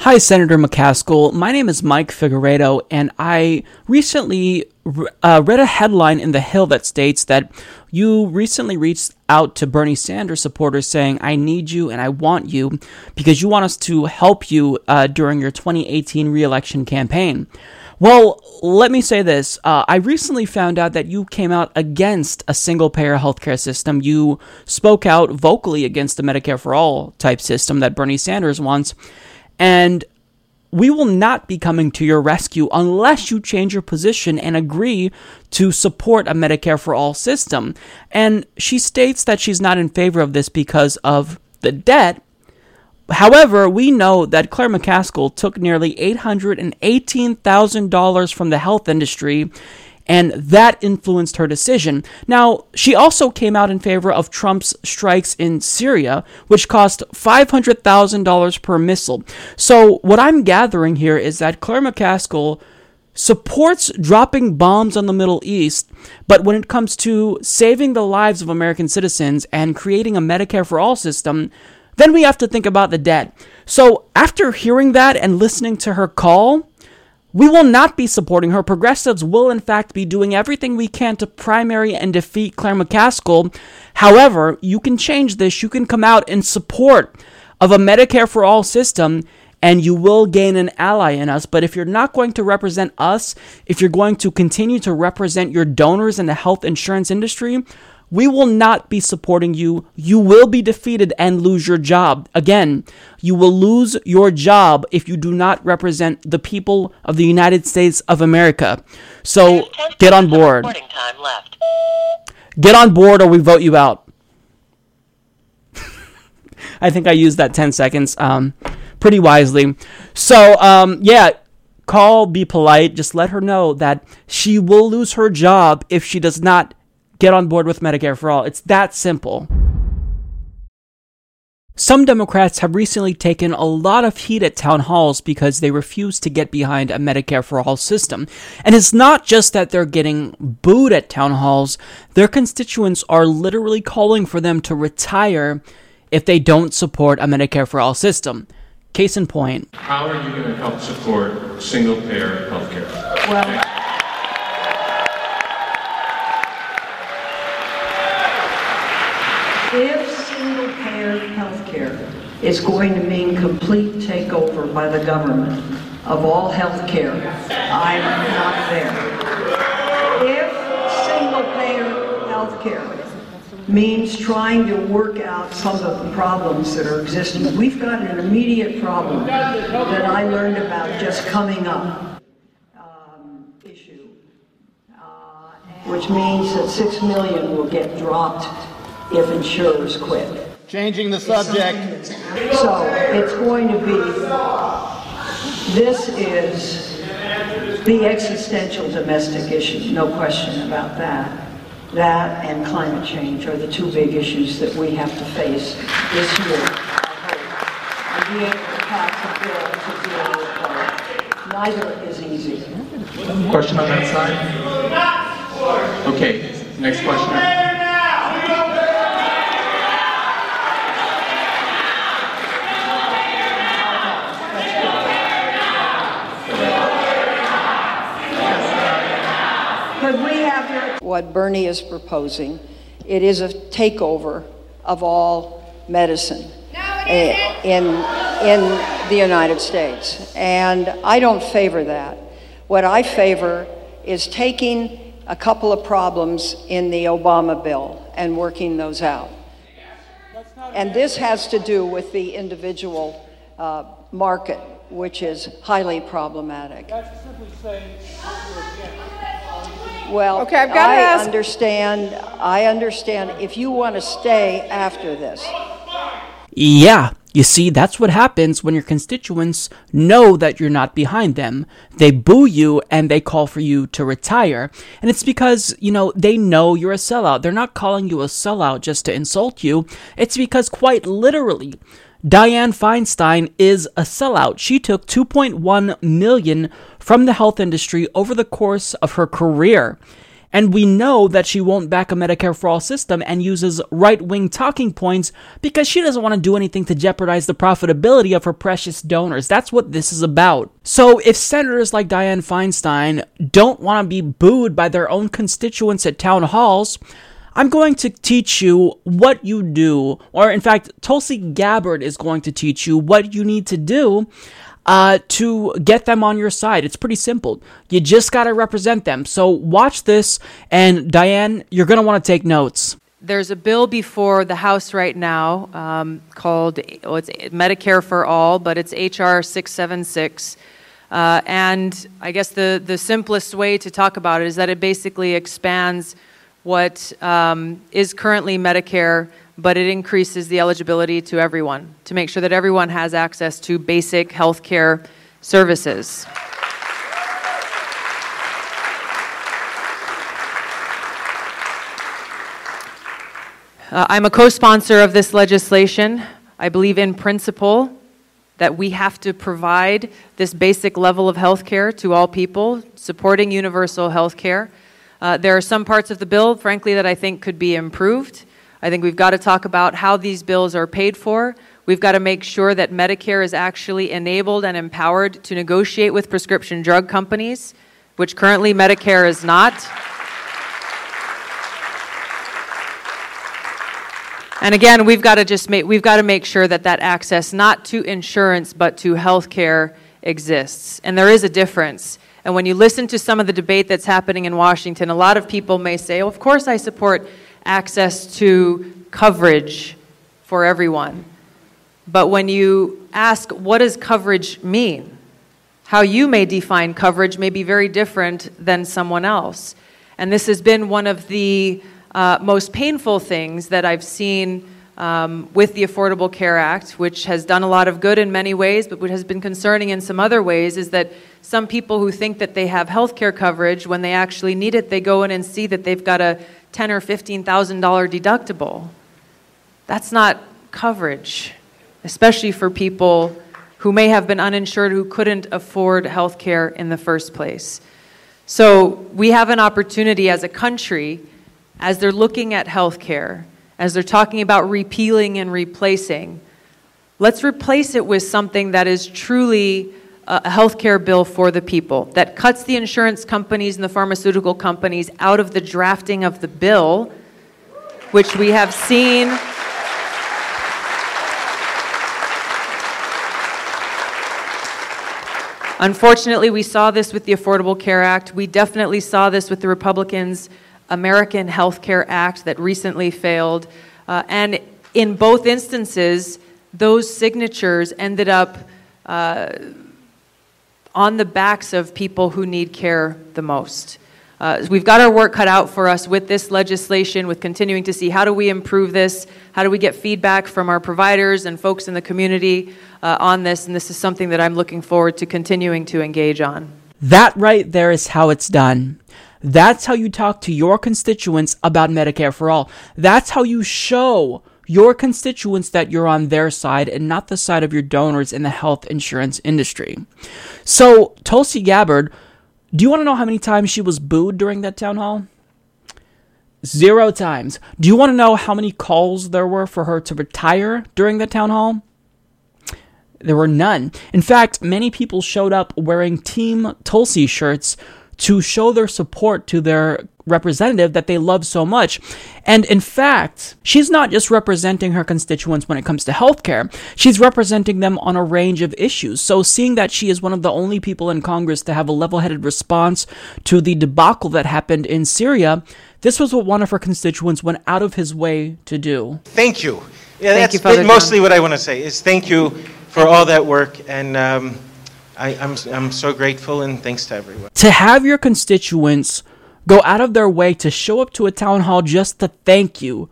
Hi, Senator McCaskill. My name is Mike Figueredo, and I recently uh, read a headline in The Hill that states that you recently reached out to Bernie Sanders supporters saying, I need you and I want you because you want us to help you uh, during your 2018 reelection campaign. Well, let me say this. Uh, I recently found out that you came out against a single payer healthcare system. You spoke out vocally against the Medicare for All type system that Bernie Sanders wants. And we will not be coming to your rescue unless you change your position and agree to support a Medicare for all system. And she states that she's not in favor of this because of the debt. However, we know that Claire McCaskill took nearly $818,000 from the health industry and that influenced her decision. Now, she also came out in favor of Trump's strikes in Syria, which cost $500,000 per missile. So, what I'm gathering here is that Claire McCaskill supports dropping bombs on the Middle East, but when it comes to saving the lives of American citizens and creating a Medicare for all system, then we have to think about the debt. So, after hearing that and listening to her call, we will not be supporting her. Progressives will, in fact, be doing everything we can to primary and defeat Claire McCaskill. However, you can change this. You can come out in support of a Medicare for all system and you will gain an ally in us. But if you're not going to represent us, if you're going to continue to represent your donors in the health insurance industry, we will not be supporting you. You will be defeated and lose your job. Again, you will lose your job if you do not represent the people of the United States of America. So get on board. Get on board or we vote you out. I think I used that 10 seconds um, pretty wisely. So, um, yeah, call, be polite. Just let her know that she will lose her job if she does not get on board with Medicare for All. It's that simple. Some Democrats have recently taken a lot of heat at town halls because they refuse to get behind a Medicare for All system. And it's not just that they're getting booed at town halls, their constituents are literally calling for them to retire if they don't support a Medicare for All system. Case in point. How are you going to help support single payer health care? Well, if single payer health care is going to mean complete takeover by the government of all health care, I'm not there. If single payer health care means trying to work out some of the problems that are existing, we've got an immediate problem that I learned about just coming up. um, issue, uh, Which means that six million will get dropped if insurers quit. Changing the subject. So it's going to be, this is the existential domestic issue, no question about that. That and climate change are the two big issues that we have to face this year. I hope. And be able to pass a bill to deal with. Neither is easy. Question on that side? Okay, next question. Could we have your... What Bernie is proposing, it is a takeover of all medicine eh, in, in the United States. And I don't favor that. What I favor is taking a couple of problems in the Obama bill and working those out. And this has to do with the individual uh, market, which is highly problematic. Well, Okay, I've gotta ask- understand, I understand if you want to stay after this. Yeah, you see, that's what happens when your constituents know that you're not behind them. They boo you and they call for you to retire. And it's because, you know, they know you're a sellout. They're not calling you a sellout just to insult you. It's because, quite literally, Dianne Feinstein is a sellout. She took 2.1 million from the health industry over the course of her career. And we know that she won't back a Medicare for All system and uses right wing talking points because she doesn't want to do anything to jeopardize the profitability of her precious donors. That's what this is about. So if senators like Dianne Feinstein don't want to be booed by their own constituents at town halls, I'm going to teach you what you do, or in fact, Tulsi Gabbard is going to teach you what you need to do uh, to get them on your side. It's pretty simple. You just got to represent them. So watch this, and Dianne, you're going to want to take notes. There's a bill before the House right now um, called well, it's Medicare for All, but it's HR 676. Uh, and I guess the, the simplest way to talk about it is that it basically expands what um, is currently Medicare, but it increases the eligibility to everyone to make sure that everyone has access to basic health care services. Uh, I'm a co sponsor of this legislation. I believe in principle that we have to provide this basic level of health care to all people, supporting universal health care. Uh, there are some parts of the bill, frankly, that I think could be improved. I think we've got to talk about how these bills are paid for. We've got to make sure that Medicare is actually enabled and empowered to negotiate with prescription drug companies, which currently Medicare is not. And again, we've got to just make we've got to make sure that that access not to insurance but to health care exists. And there is a difference. And when you listen to some of the debate that's happening in Washington, a lot of people may say, "Oh, of course I support access to coverage for everyone." But when you ask what does coverage mean? How you may define coverage may be very different than someone else. And this has been one of the uh, most painful things that I've seen um, with the Affordable Care Act, which has done a lot of good in many ways, but which has been concerning in some other ways, is that some people who think that they have health care coverage, when they actually need it, they go in and see that they've got a ten or fifteen thousand dollar deductible. That's not coverage, especially for people who may have been uninsured who couldn't afford health care in the first place. So we have an opportunity as a country, as they're looking at health care, as they're talking about repealing and replacing, let's replace it with something that is truly a health care bill for the people, that cuts the insurance companies and the pharmaceutical companies out of the drafting of the bill, which we have seen. Unfortunately, we saw this with the Affordable Care Act. We definitely saw this with the Republicans' American Health Care Act that recently failed. Uh, and in both instances, those signatures ended up uh, on the backs of people who need care the most. Uh, we've got our work cut out for us with this legislation, with continuing to see how do we improve this, how do we get feedback from our providers and folks in the community uh, on this, and this is something that I'm looking forward to continuing to engage on. That right there is how it's done. That's how you talk to your constituents about Medicare for All. That's how you show your constituents that you're on their side and not the side of your donors in the health insurance industry. So, Tulsi Gabbard, do you want to know how many times she was booed during that town hall? Zero times. Do you want to know how many calls there were for her to retire during the town hall? There were none. In fact, many people showed up wearing Team Tulsi shirts to show their support to their representative that they love so much. And in fact, she's not just representing her constituents when it comes to healthcare, she's representing them on a range of issues. So, seeing that she is one of the only people in Congress to have a level headed response to the debacle that happened in Syria, this was what one of her constituents went out of his way to do. Thank you. Yeah, thank that's you, mostly John. what I want to say is thank you for all that work and um, I, I'm, I'm so grateful and thanks to everyone. To have your constituents go out of their way to show up to a town hall just to thank you,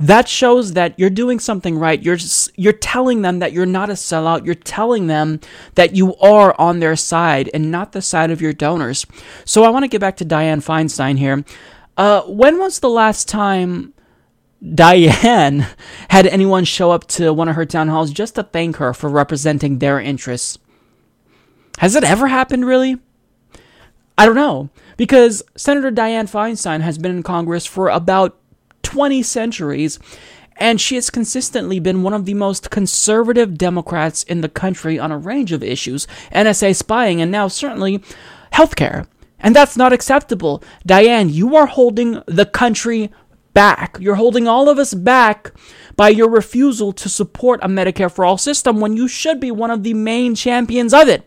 that shows that you're doing something right. You're you're telling them that you're not a sellout. You're telling them that you are on their side and not the side of your donors. So I want to get back to Dianne Feinstein here. Uh, when was the last time Dianne had anyone show up to one of her town halls just to thank her for representing their interests? Has it ever happened, really? I don't know. Because Senator Dianne Feinstein has been in Congress for about 20 centuries, and she has consistently been one of the most conservative Democrats in the country on a range of issues NSA spying, and now certainly healthcare. And that's not acceptable. Dianne, you are holding the country back. You're holding all of us back by your refusal to support a Medicare for All system when you should be one of the main champions of it.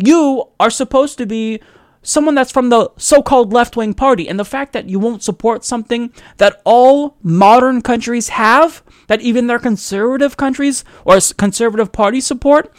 You are supposed to be someone that's from the so called left wing party. And the fact that you won't support something that all modern countries have, that even their conservative countries or conservative parties support,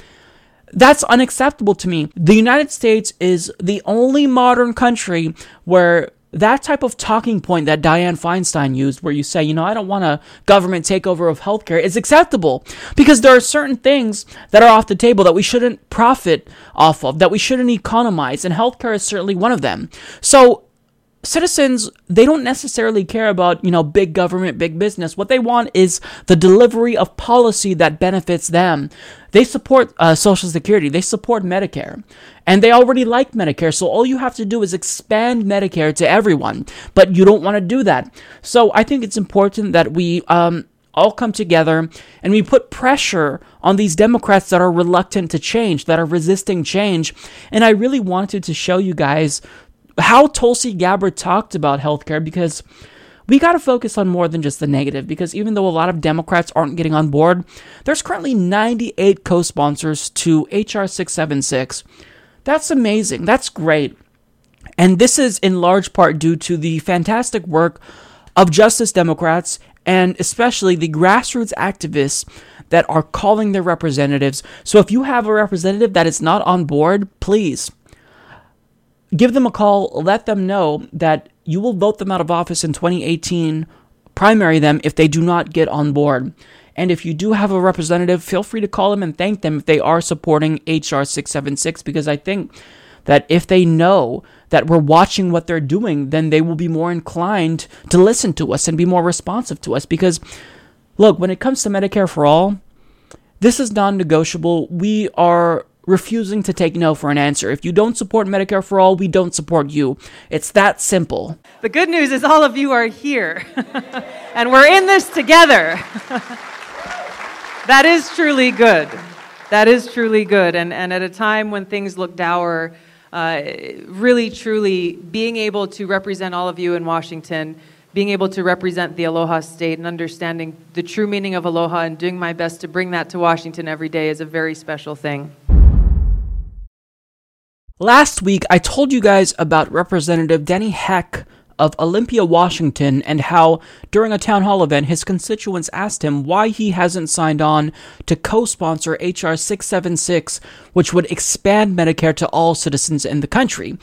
that's unacceptable to me. The United States is the only modern country where that type of talking point that Dianne Feinstein used, where you say, you know, I don't want a government takeover of healthcare, is acceptable because there are certain things that are off the table that we shouldn't profit off of, that we shouldn't economize, and healthcare is certainly one of them. So citizens they don't necessarily care about you know big government big business. What they want is the delivery of policy that benefits them. They support uh, social security. They support medicare. And they already like medicare. So all you have to do is expand medicare to everyone. But you don't want to do that. So i think it's important that we um, all come together and we put pressure on these Democrats that are reluctant to change, that are resisting change. And I really wanted to show you guys how Tulsi Gabbard talked about healthcare because we got to focus on more than just the negative because even though a lot of Democrats aren't getting on board, there's currently 98 co sponsors to H.R. 676. That's amazing. That's great. And this is in large part due to the fantastic work of Justice Democrats and especially the grassroots activists that are calling their representatives. So if you have a representative that is not on board, please give them a call, let them know that you will vote them out of office in 2018, primary them if they do not get on board. And if you do have a representative, feel free to call them and thank them if they are supporting HR 676 because I think that if they know that we're watching what they're doing, then they will be more inclined to listen to us and be more responsive to us. Because, look, when it comes to Medicare for All, this is non negotiable. We are refusing to take no for an answer. If you don't support Medicare for All, we don't support you. It's that simple. The good news is all of you are here, and we're in this together. that is truly good. That is truly good. And, and at a time when things look dour, uh, really, truly being able to represent all of you in Washington, being able to represent the Aloha State and understanding the true meaning of Aloha and doing my best to bring that to Washington every day is a very special thing. Last week, I told you guys about Representative Denny Heck of Olympia, Washington, and how during a town hall event, his constituents asked him why he hasn't signed on to co sponsor H.R. 676, which would expand Medicare to all citizens in the country.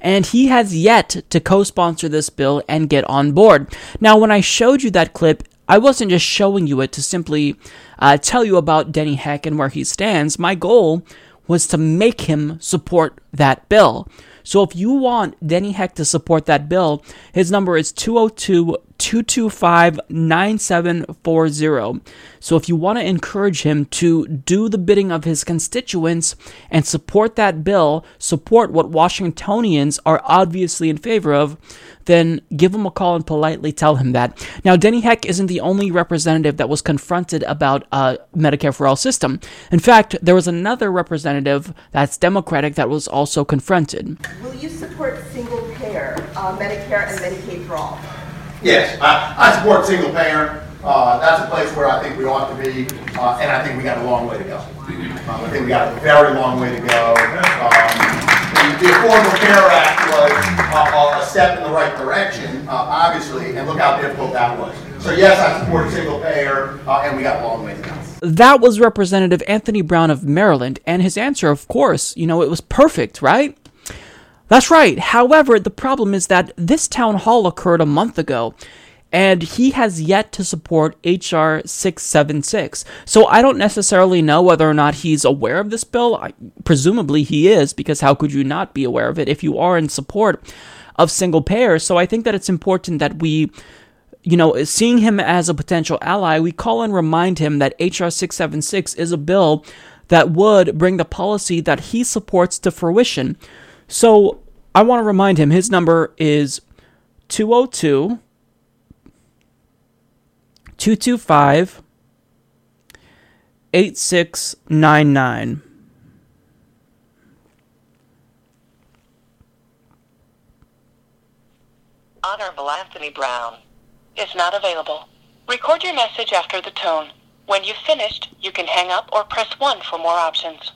And he has yet to co sponsor this bill and get on board. Now, when I showed you that clip, I wasn't just showing you it to simply uh, tell you about Denny Heck and where he stands. My goal was to make him support that bill. So if you want Denny Heck to support that bill, his number is 202 225 9740. So if you want to encourage him to do the bidding of his constituents and support that bill, support what Washingtonians are obviously in favor of, then give him a call and politely tell him that. Now, Denny Heck isn't the only representative that was confronted about a Medicare for All system. In fact, there was another representative that's Democratic that was also confronted. Will you support single payer uh, Medicare and Medicaid for all? Yes, I, I support single payer. Uh, that's a place where I think we ought to be, uh, and I think we got a long way to go. Um, I think we got a very long way to go. Um, the Affordable Care Act was uh, a step in the right direction, uh, obviously, and look how difficult that was. So yes, I support single payer, uh, and we got a long way to go. That was Representative Anthony Brown of Maryland, and his answer, of course, you know, it was perfect, right? That's right. However, the problem is that this town hall occurred a month ago, and he has yet to support HR 676. So I don't necessarily know whether or not he's aware of this bill. I, presumably he is, because how could you not be aware of it if you are in support of single payer? So I think that it's important that we you know, seeing him as a potential ally, we call and remind him that HR 676 is a bill that would bring the policy that he supports to fruition. So I want to remind him his number is 202 225 8699. Honorable Anthony Brown is not available. Record your message after the tone. When you've finished, you can hang up or press 1 for more options.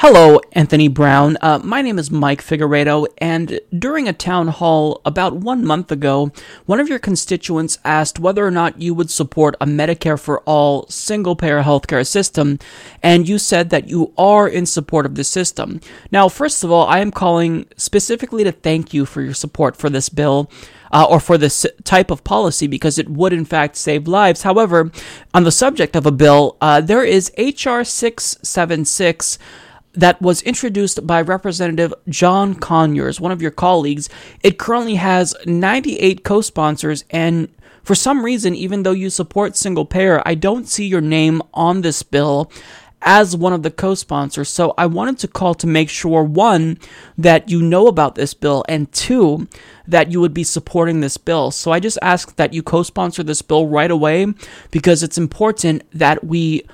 Hello, Anthony Brown. Uh, my name is Mike Figueredo, and during a town hall about one month ago, one of your constituents asked whether or not you would support a Medicare for all single payer healthcare system, and you said that you are in support of the system. Now, first of all, I am calling specifically to thank you for your support for this bill. Uh, or for this type of policy because it would in fact save lives. However, on the subject of a bill, uh, there is HR 676 that was introduced by Representative John Conyers, one of your colleagues. It currently has 98 co sponsors, and for some reason, even though you support single payer, I don't see your name on this bill as one of the co sponsors. So I wanted to call to make sure one, that you know about this bill, and two, that you would be supporting this bill. So I just ask that you co sponsor this bill right away because it's important that we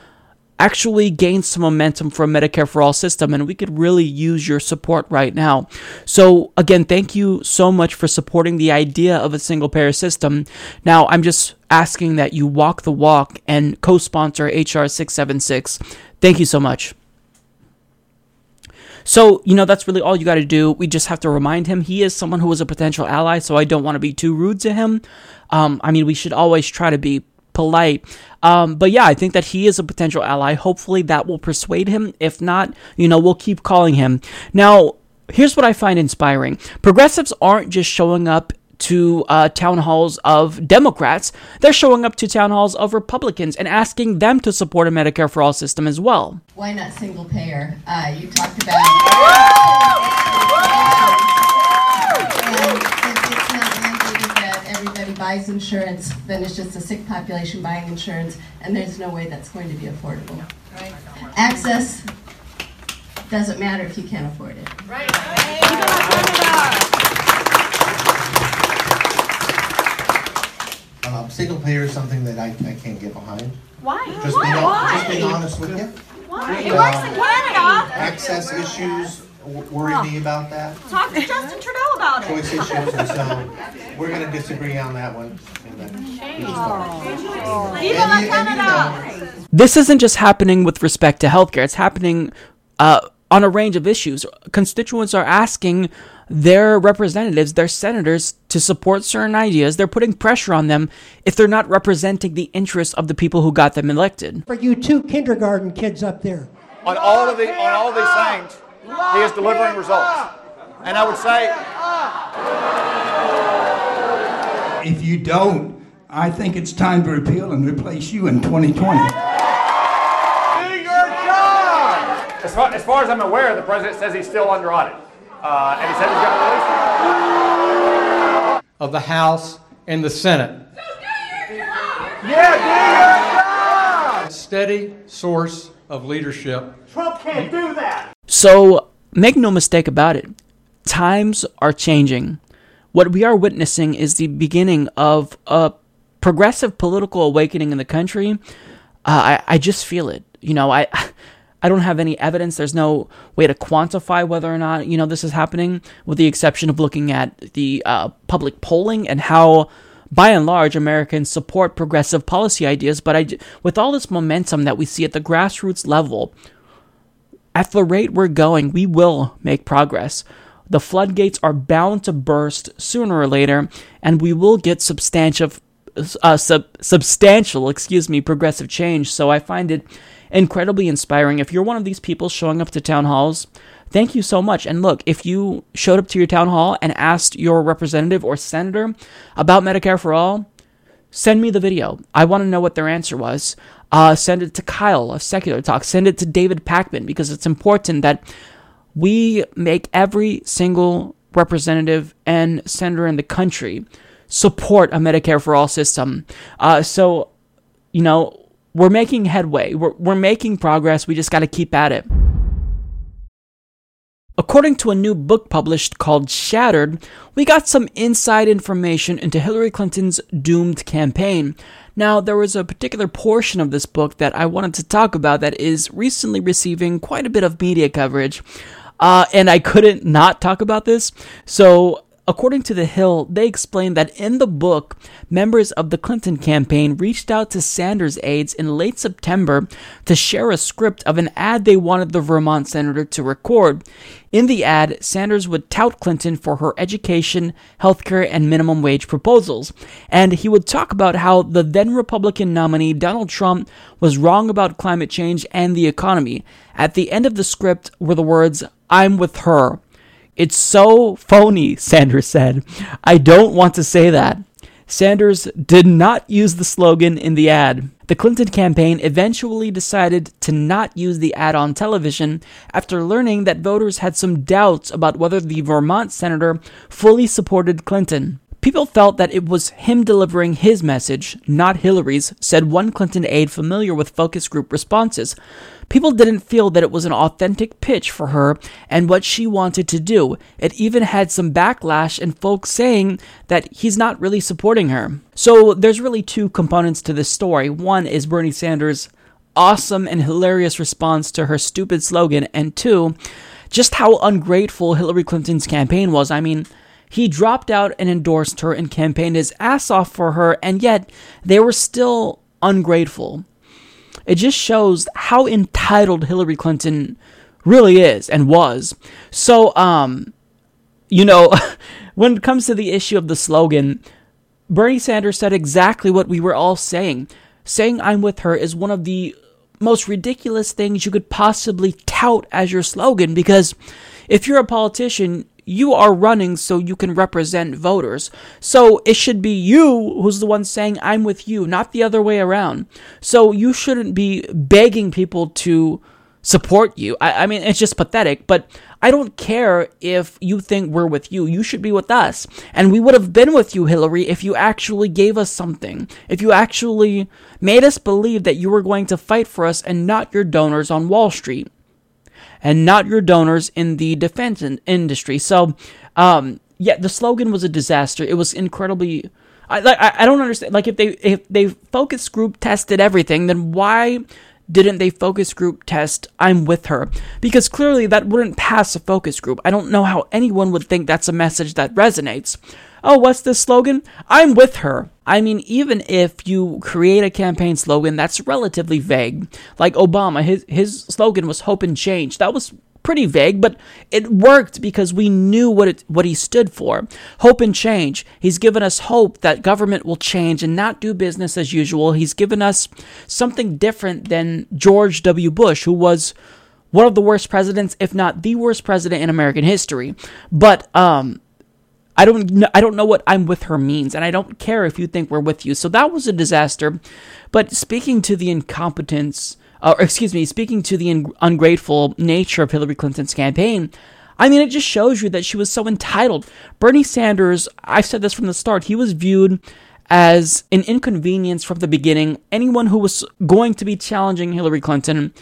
actually gain some momentum for a Medicare for All system, and we could really use your support right now. So, again, thank you so much for supporting the idea of a single payer system. Now, I'm just asking that you walk the walk and co sponsor HR 676. Thank you so much. So, you know, that's really all you got to do. We just have to remind him he is someone who is a potential ally, so I don't want to be too rude to him. Um, I mean, we should always try to be polite. Um, but yeah, I think that he is a potential ally. Hopefully that will persuade him. If not, you know, we'll keep calling him. Now, here's what I find inspiring progressives aren't just showing up to uh, town halls of Democrats, they're showing up to town halls of Republicans and asking them to support a Medicare for All system as well. Why not single payer? Uh, you talked about. Buys insurance, then it's just a sick population buying insurance, and there's no way that's going to be affordable. Right. Access doesn't matter if you can't afford it. Right. Um, single payer is something that I, I can't get behind. Why? Just Why? being, Why? just being honest with you. Why? It works in Canada. Access issues worry me about that. Talk to Justin Trudeau about it. Choice issues, and so we're going to disagree on that one. This isn't just happening with respect to healthcare, it's happening uh, on a range of issues. Constituents are asking their representatives, their senators, to support certain ideas. They're putting pressure on them if they're not representing the interests of the people who got them elected. For you two kindergarten kids up there. On all of the on all of these things, he is delivering results. And I would say. If you don't, I think it's time to repeal and replace you in 2020. Do your job! As far, as far as I'm aware, the president says he's still under audit. Uh, and he said he's going to release Of the House and the Senate. Do your job. Yeah, do your job! Steady source of leadership. Trump can't do that! So, make no mistake about it, times are changing. What we are witnessing is the beginning of a progressive political awakening in the country. Uh, I, I just feel it. You know, I. I don't have any evidence. There's no way to quantify whether or not you know this is happening, with the exception of looking at the uh, public polling and how, by and large, Americans support progressive policy ideas. But I, with all this momentum that we see at the grassroots level, at the rate we're going, we will make progress. The floodgates are bound to burst sooner or later, and we will get substantial, uh, sub, substantial, excuse me, progressive change. So I find it incredibly inspiring. If you're one of these people showing up to town halls, thank you so much. And look, if you showed up to your town hall and asked your representative or senator about Medicare for All, send me the video. I want to know what their answer was. Uh, send it to Kyle of Secular Talk. Send it to David Pakman because it's important that we make every single representative and senator in the country support a Medicare for All system. Uh, so, you know, we're making headway. We're, we're making progress. We just got to keep at it. According to a new book published called Shattered, we got some inside information into Hillary Clinton's doomed campaign. Now, there was a particular portion of this book that I wanted to talk about that is recently receiving quite a bit of media coverage. Uh, and I couldn't not talk about this. So According to The Hill, they explained that in the book, members of the Clinton campaign reached out to Sanders aides in late September to share a script of an ad they wanted the Vermont senator to record. In the ad, Sanders would tout Clinton for her education, healthcare, and minimum wage proposals. And he would talk about how the then Republican nominee Donald Trump was wrong about climate change and the economy. At the end of the script were the words, I'm with her. It's so phony, Sanders said. I don't want to say that. Sanders did not use the slogan in the ad. The Clinton campaign eventually decided to not use the ad on television after learning that voters had some doubts about whether the Vermont senator fully supported Clinton. People felt that it was him delivering his message, not Hillary's, said one Clinton aide familiar with focus group responses. People didn't feel that it was an authentic pitch for her and what she wanted to do. It even had some backlash and folks saying that he's not really supporting her. So there's really two components to this story. One is Bernie Sanders awesome and hilarious response to her stupid slogan, and two, just how ungrateful Hillary Clinton's campaign was. I mean, he dropped out and endorsed her and campaigned his ass off for her, and yet they were still ungrateful. It just shows how entitled Hillary Clinton really is and was. So, um, you know, when it comes to the issue of the slogan, Bernie Sanders said exactly what we were all saying. Saying I'm with her is one of the most ridiculous things you could possibly tout as your slogan because if you're a politician, you are running so you can represent voters. So it should be you who's the one saying, I'm with you, not the other way around. So you shouldn't be begging people to support you. I, I mean, it's just pathetic, but I don't care if you think we're with you. You should be with us. And we would have been with you, Hillary, if you actually gave us something. If you actually made us believe that you were going to fight for us and not your donors on Wall Street and not your donors in the defense in- industry. So, um, yeah, the slogan was a disaster. It was incredibly. I, I I don't understand. Like if they if they focus group tested everything, then why didn't they focus group test I'm with her? Because clearly that wouldn't pass a focus group. I don't know how anyone would think that's a message that resonates. Oh, what's this slogan? I'm with her. I mean, even if you create a campaign slogan that's relatively vague, like Obama, his, his slogan was hope and change. That was pretty vague, but it worked because we knew what it, what he stood for. Hope and change. He's given us hope that government will change and not do business as usual. He's given us something different than George W. Bush, who was one of the worst presidents, if not the worst president in American history. But um, I don't know, I don't know what I'm with her means, and I don't care if you think we're with you. So that was a disaster. But speaking to the incompetence, uh, or excuse me, speaking to the ungrateful nature of Hillary Clinton's campaign, I mean, it just shows you that she was so entitled. Bernie Sanders, I've said this from the start, he was viewed as an inconvenience from the beginning. Anyone who was going to be challenging Hillary Clinton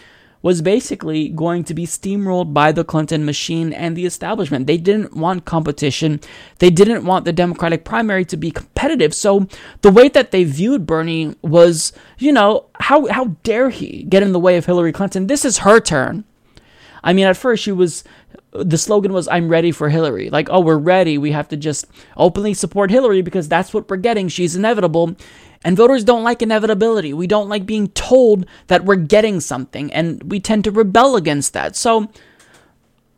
was basically going to be steamrolled by the Clinton machine and the establishment. They didn't want competition. They didn't want the Democratic primary to be competitive. So the way that they viewed Bernie was, you know, how how dare he get in the way of Hillary Clinton? This is her turn. I mean, at first she was the slogan was I'm ready for Hillary. Like, oh, we're ready. We have to just openly support Hillary because that's what we're getting. She's inevitable. And voters don't like inevitability. We don't like being told that we're getting something, and we tend to rebel against that. So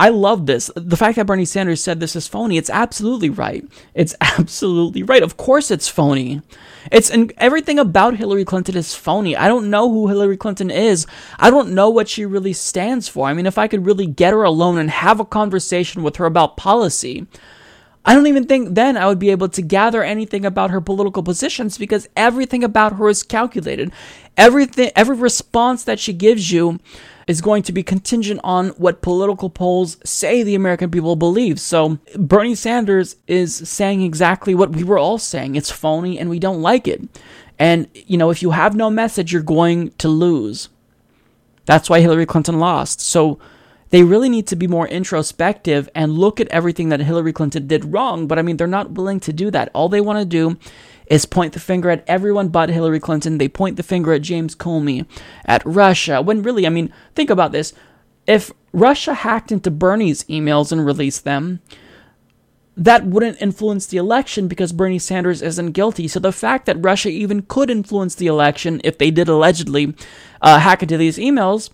I love this. The fact that Bernie Sanders said this is phony, it's absolutely right. It's absolutely right. Of course it's phony. It's and everything about Hillary Clinton is phony. I don't know who Hillary Clinton is. I don't know what she really stands for. I mean, if I could really get her alone and have a conversation with her about policy, I don't even think then I would be able to gather anything about her political positions because everything about her is calculated. Everything, every response that she gives you is going to be contingent on what political polls say the American people believe. So Bernie Sanders is saying exactly what we were all saying. It's phony and we don't like it. And, you know, if you have no message, you're going to lose. That's why Hillary Clinton lost. So they really need to be more introspective and look at everything that Hillary Clinton did wrong. But I mean, they're not willing to do that. All they want to do is point the finger at everyone but Hillary Clinton. They point the finger at James Comey, at Russia. When really, I mean, think about this. If Russia hacked into Bernie's emails and released them, that wouldn't influence the election because Bernie Sanders isn't guilty. So the fact that Russia even could influence the election if they did allegedly uh, hack into these emails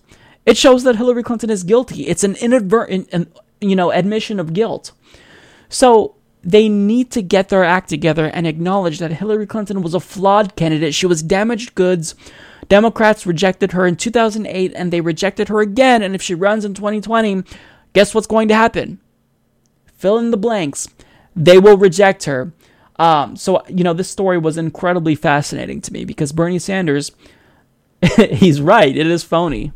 it shows that Hillary Clinton is guilty. It's an inadvertent, you know, admission of guilt. So they need to get their act together and acknowledge that Hillary Clinton was a flawed candidate. She was damaged goods. Democrats rejected her in 2008 and they rejected her again. And if she runs in 2020, guess what's going to happen? Fill in the blanks. They will reject her. Um, so, you know, this story was incredibly fascinating to me because Bernie Sanders, he's right. It is phony.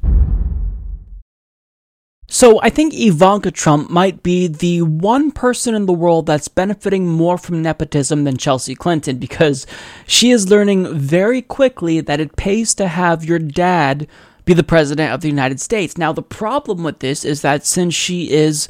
So I think Ivanka Trump might be the one person in the world that's benefiting more from nepotism than Chelsea Clinton because she is learning very quickly that it pays to have your dad be the president of the United States. Now the problem with this is that since she is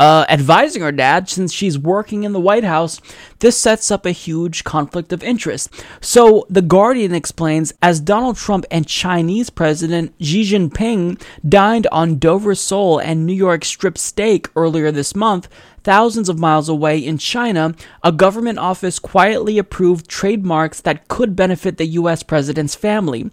uh, advising her dad since she's working in the White House, this sets up a huge conflict of interest. So, The Guardian explains as Donald Trump and Chinese President Xi Jinping dined on Dover sole and New York strip steak earlier this month, thousands of miles away in China, a government office quietly approved trademarks that could benefit the U.S. president's family.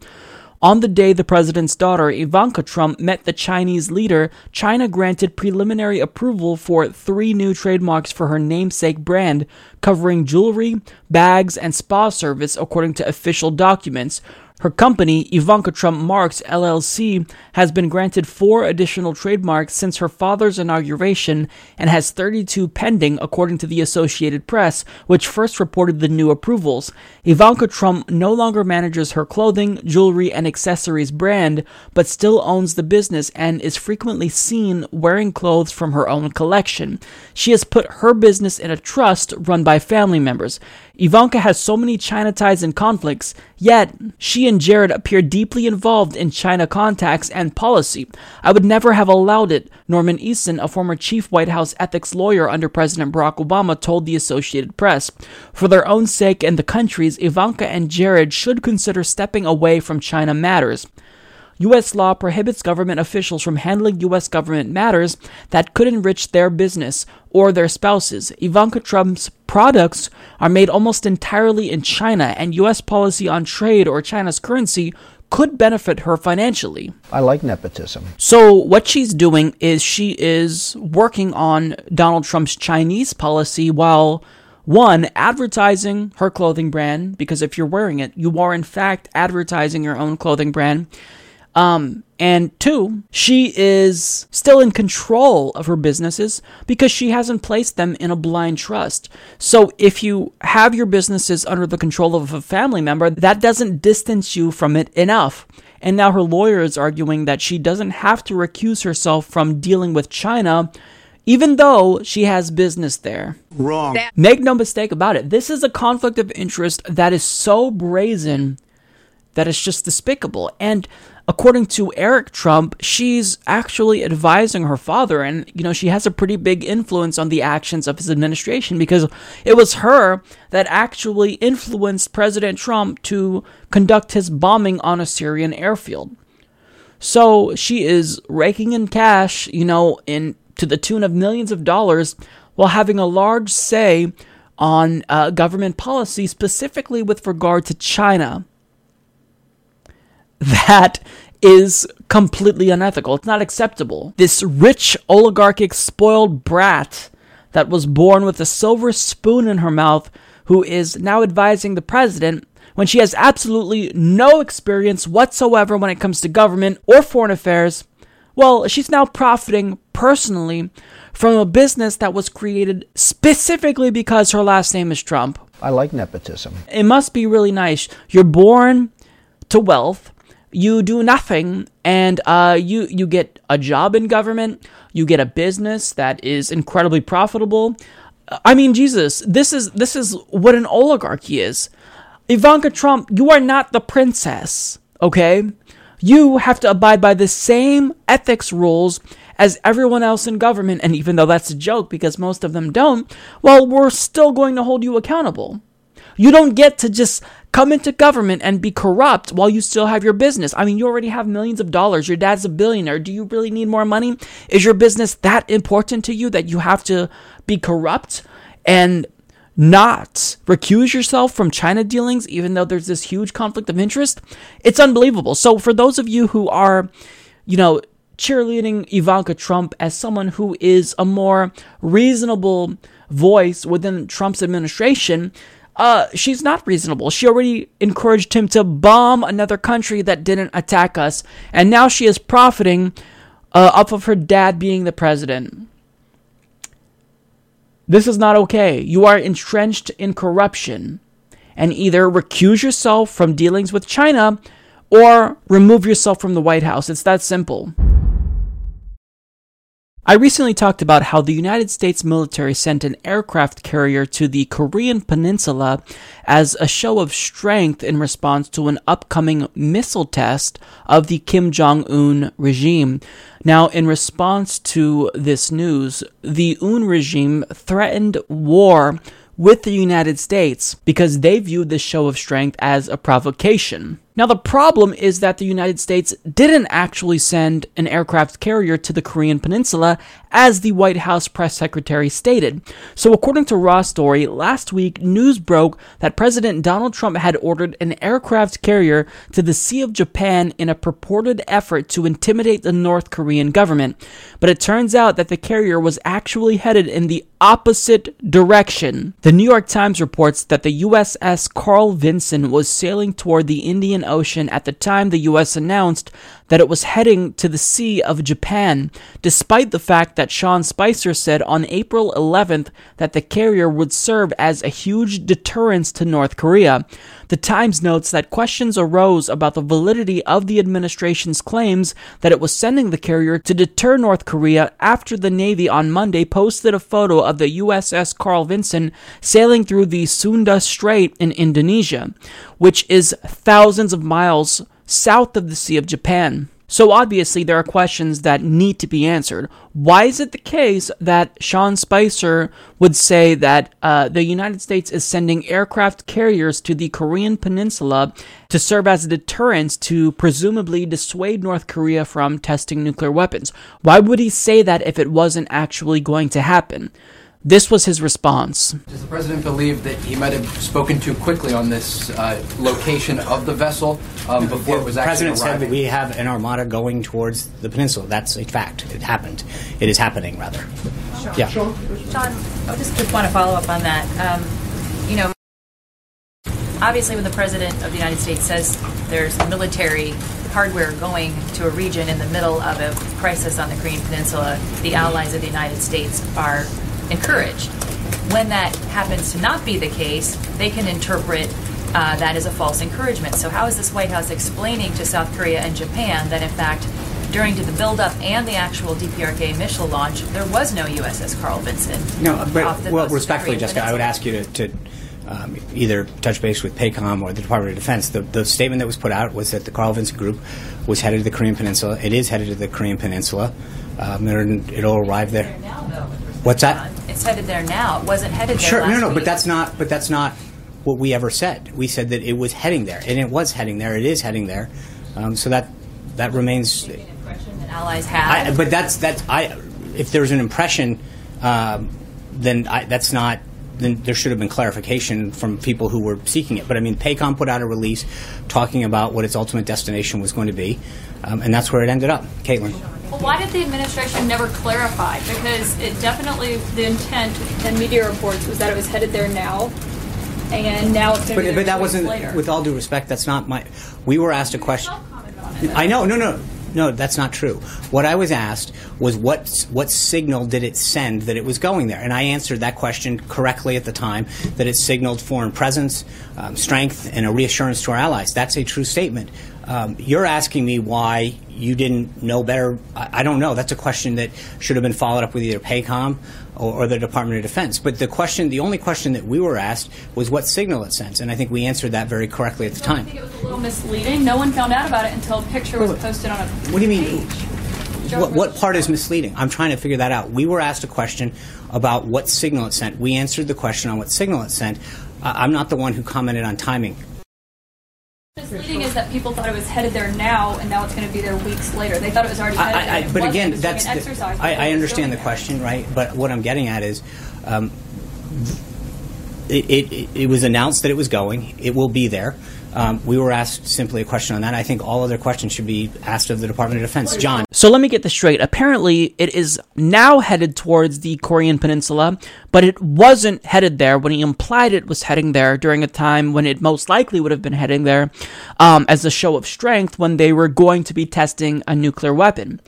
On the day the president's daughter, Ivanka Trump, met the Chinese leader, China granted preliminary approval for three new trademarks for her namesake brand, covering jewelry, bags, and spa service, according to official documents. Her company, Ivanka Trump Marks LLC, has been granted four additional trademarks since her father's inauguration and has 32 pending, according to the Associated Press, which first reported the new approvals. Ivanka Trump no longer manages her clothing, jewelry, and accessories brand, but still owns the business and is frequently seen wearing clothes from her own collection. She has put her business in a trust run by family members. Ivanka has so many China ties and conflicts, yet she and Jared appear deeply involved in China contacts and policy. I would never have allowed it, Norman Eisen, a former chief White House ethics lawyer under President Barack Obama, told the Associated Press. For their own sake and the country's, Ivanka and Jared should consider stepping away from China matters. U.S. law prohibits government officials from handling U.S. government matters that could enrich their business or their spouses. Ivanka Trump's products are made almost entirely in China, and U.S. policy on trade or China's currency could benefit her financially. I like nepotism. So, what she's doing is she is working on Donald Trump's Chinese policy while one, advertising her clothing brand, because if you're wearing it, you are in fact advertising your own clothing brand. Um, and two, she is still in control of her businesses because she hasn't placed them in a blind trust. So if you have your businesses under the control of a family member, that doesn't distance you from it enough. And now her lawyer is arguing that she doesn't have to recuse herself from dealing with China even though she has business there. Wrong. Make no mistake about it. This is a conflict of interest that is so brazen that it's just despicable. And according to Eric Trump, she's actually advising her father, and you know she has a pretty big influence on the actions of his administration because it was her that actually influenced President Trump to conduct his bombing on a Syrian airfield. So she is raking in cash, you know, in to the tune of millions of dollars, while having a large say on uh, government policy, specifically with regard to China that is completely unethical. It's not acceptable. This rich, oligarchic, spoiled brat that was born with a silver spoon in her mouth, who is now advising the president when she has absolutely no experience whatsoever when it comes to government or foreign affairs. Well, she's now profiting personally from a business that was created specifically because her last name is Trump. I like nepotism. It must be really nice. You're born to wealth you do nothing and uh, you you get a job in government you get a business that is incredibly profitable i mean jesus this is this is what an oligarchy is ivanka trump you are not the princess okay you have to abide by the same ethics rules as everyone else in government and even though that's a joke because most of them don't well we're still going to hold you accountable you don't get to just come into government and be corrupt while you still have your business. I mean, you already have millions of dollars. Your dad's a billionaire. Do you really need more money? Is your business that important to you that you have to be corrupt and not recuse yourself from China dealings, even though there's this huge conflict of interest? It's unbelievable. So, for those of you who are, you know, cheerleading Ivanka Trump as someone who is a more reasonable voice within Trump's administration, uh, she's not reasonable. She already encouraged him to bomb another country that didn't attack us, and now she is profiting uh, off of her dad being the president. This is not okay. You are entrenched in corruption, and either recuse yourself from dealings with China or remove yourself from the White House. It's that simple. I recently talked about how the United States military sent an aircraft carrier to the Korean Peninsula as a show of strength in response to an upcoming missile test of the Kim Jong un regime. Now, in response to this news, the Un regime threatened war with the United States because they viewed this show of strength as a provocation. Now, the problem is that the United States didn't actually send an aircraft carrier to the Korean Peninsula, as the White House press secretary stated. So, according to Raw Story, last week news broke that President Donald Trump had ordered an aircraft carrier to the Sea of Japan in a purported effort to intimidate the North Korean government. But it turns out that the carrier was actually headed in the opposite direction. The New York Times reports that the USS Carl Vinson was sailing toward the Indian Ocean at the time the US announced that it was heading to the Sea of Japan, despite the fact that Sean Spicer said on April 11th that the carrier would serve as a huge deterrence to North Korea. The Times notes that questions arose about the validity of the administration's claims that it was sending the carrier to deter North Korea after the Navy on Monday posted a photo of the USS Carl Vinson sailing through the Sunda Strait in Indonesia, which is thousands of miles south of the Sea of Japan. So obviously, there are questions that need to be answered. Why is it the case that Sean Spicer would say that uh, the United States is sending aircraft carriers to the Korean Peninsula to serve as a deterrence to presumably dissuade North Korea from testing nuclear weapons? Why would he say that if it wasn't actually going to happen? This was his response. Does the president believe that he might have spoken too quickly on this uh, location of the vessel um, before it was the actually president said arriving? that we have an armada going towards the peninsula. That's a fact. It happened. It is happening, rather. Yeah. Sean, I just, just want to follow up on that. Um, you know, obviously, when the President of the United States says there's military hardware going to a region in the middle of a crisis on the Korean Peninsula, the allies of the United States are encouraged. When that happens to not be the case, they can interpret uh, that as a false encouragement. So, how is this White House explaining to South Korea and Japan that, in fact, during the buildup and the actual DPRK missile launch, there was no USS Carl Vinson? No, but well, respectfully, Jessica, I would ask you to, to um, either touch base with PACOM or the Department of Defense. The, the statement that was put out was that the Carl Vinson Group was headed to the Korean Peninsula. It is headed to the Korean Peninsula. Um, it'll, it'll arrive there. What's that? It's headed there now. It wasn't headed there Sure, last no, no, week. but that's not. But that's not what we ever said. We said that it was heading there, and it was heading there. It is heading there. Um, so that that remains. An impression that allies have. I, but that's that's I. If there's an impression, um, then I, that's not. Then there should have been clarification from people who were seeking it. But I mean, PACOM put out a release talking about what its ultimate destination was going to be, um, and that's where it ended up. Caitlin. Well, why did the administration never clarify? Because it definitely, the intent in media reports was that it was headed there now, and now it's But, but that wasn't, later. with all due respect, that's not my. We were asked a question. I know, no, no, no, that's not true. What I was asked was what what signal did it send that it was going there, and I answered that question correctly at the time. That it signaled foreign presence, um, strength, and a reassurance to our allies. That's a true statement. Um, you're asking me why you didn't know better. I, I don't know. That's a question that should have been followed up with either PACOM or, or the Department of Defense. But the question, the only question that we were asked was what signal it sends, and I think we answered that very correctly at the time. I think it was a little misleading. No one found out about it until a picture was posted on a What do you mean? What, what part is misleading? I'm trying to figure that out. We were asked a question about what signal it sent. We answered the question on what signal it sent. I I'm not the one who commented on timing. Misleading is that people thought it was headed there now, and now it's going to be there weeks later. They thought it was already headed I, there. I, It but again, that's the- exercise I, I understand the going question, right? But what I'm getting at is, um, it, it, it was announced that it was going. It will be there. Um, we were asked simply a question on that. I think all other questions should be asked of the Department of Defense. John. So let me get this straight. Apparently, it is now headed towards the Korean Peninsula, but it wasn't headed there when he implied it was heading there during a time when it most likely would have been heading there um, as a show of strength when they were going to be testing a nuclear weapon.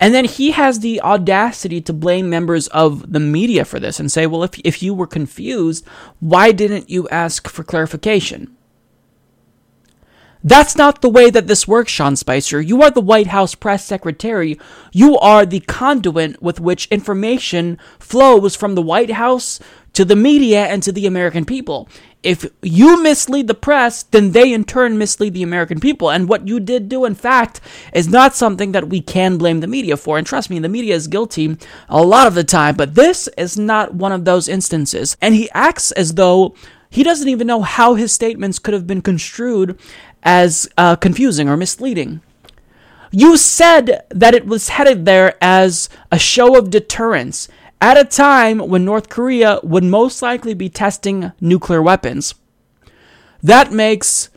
And then he has the audacity to blame members of the media for this and say, well, if, if you were confused, why didn't you ask for clarification? That's not the way that this works, Sean Spicer. You are the White House press secretary. You are the conduit with which information flows from the White House to the media and to the American people. If you mislead the press, then they in turn mislead the American people. And what you did do, in fact, is not something that we can blame the media for. And trust me, the media is guilty a lot of the time, but this is not one of those instances. And he acts as though he doesn't even know how his statements could have been construed as uh, confusing or misleading. You said that it was headed there as a show of deterrence at a time when North Korea would most likely be testing nuclear weapons. That makes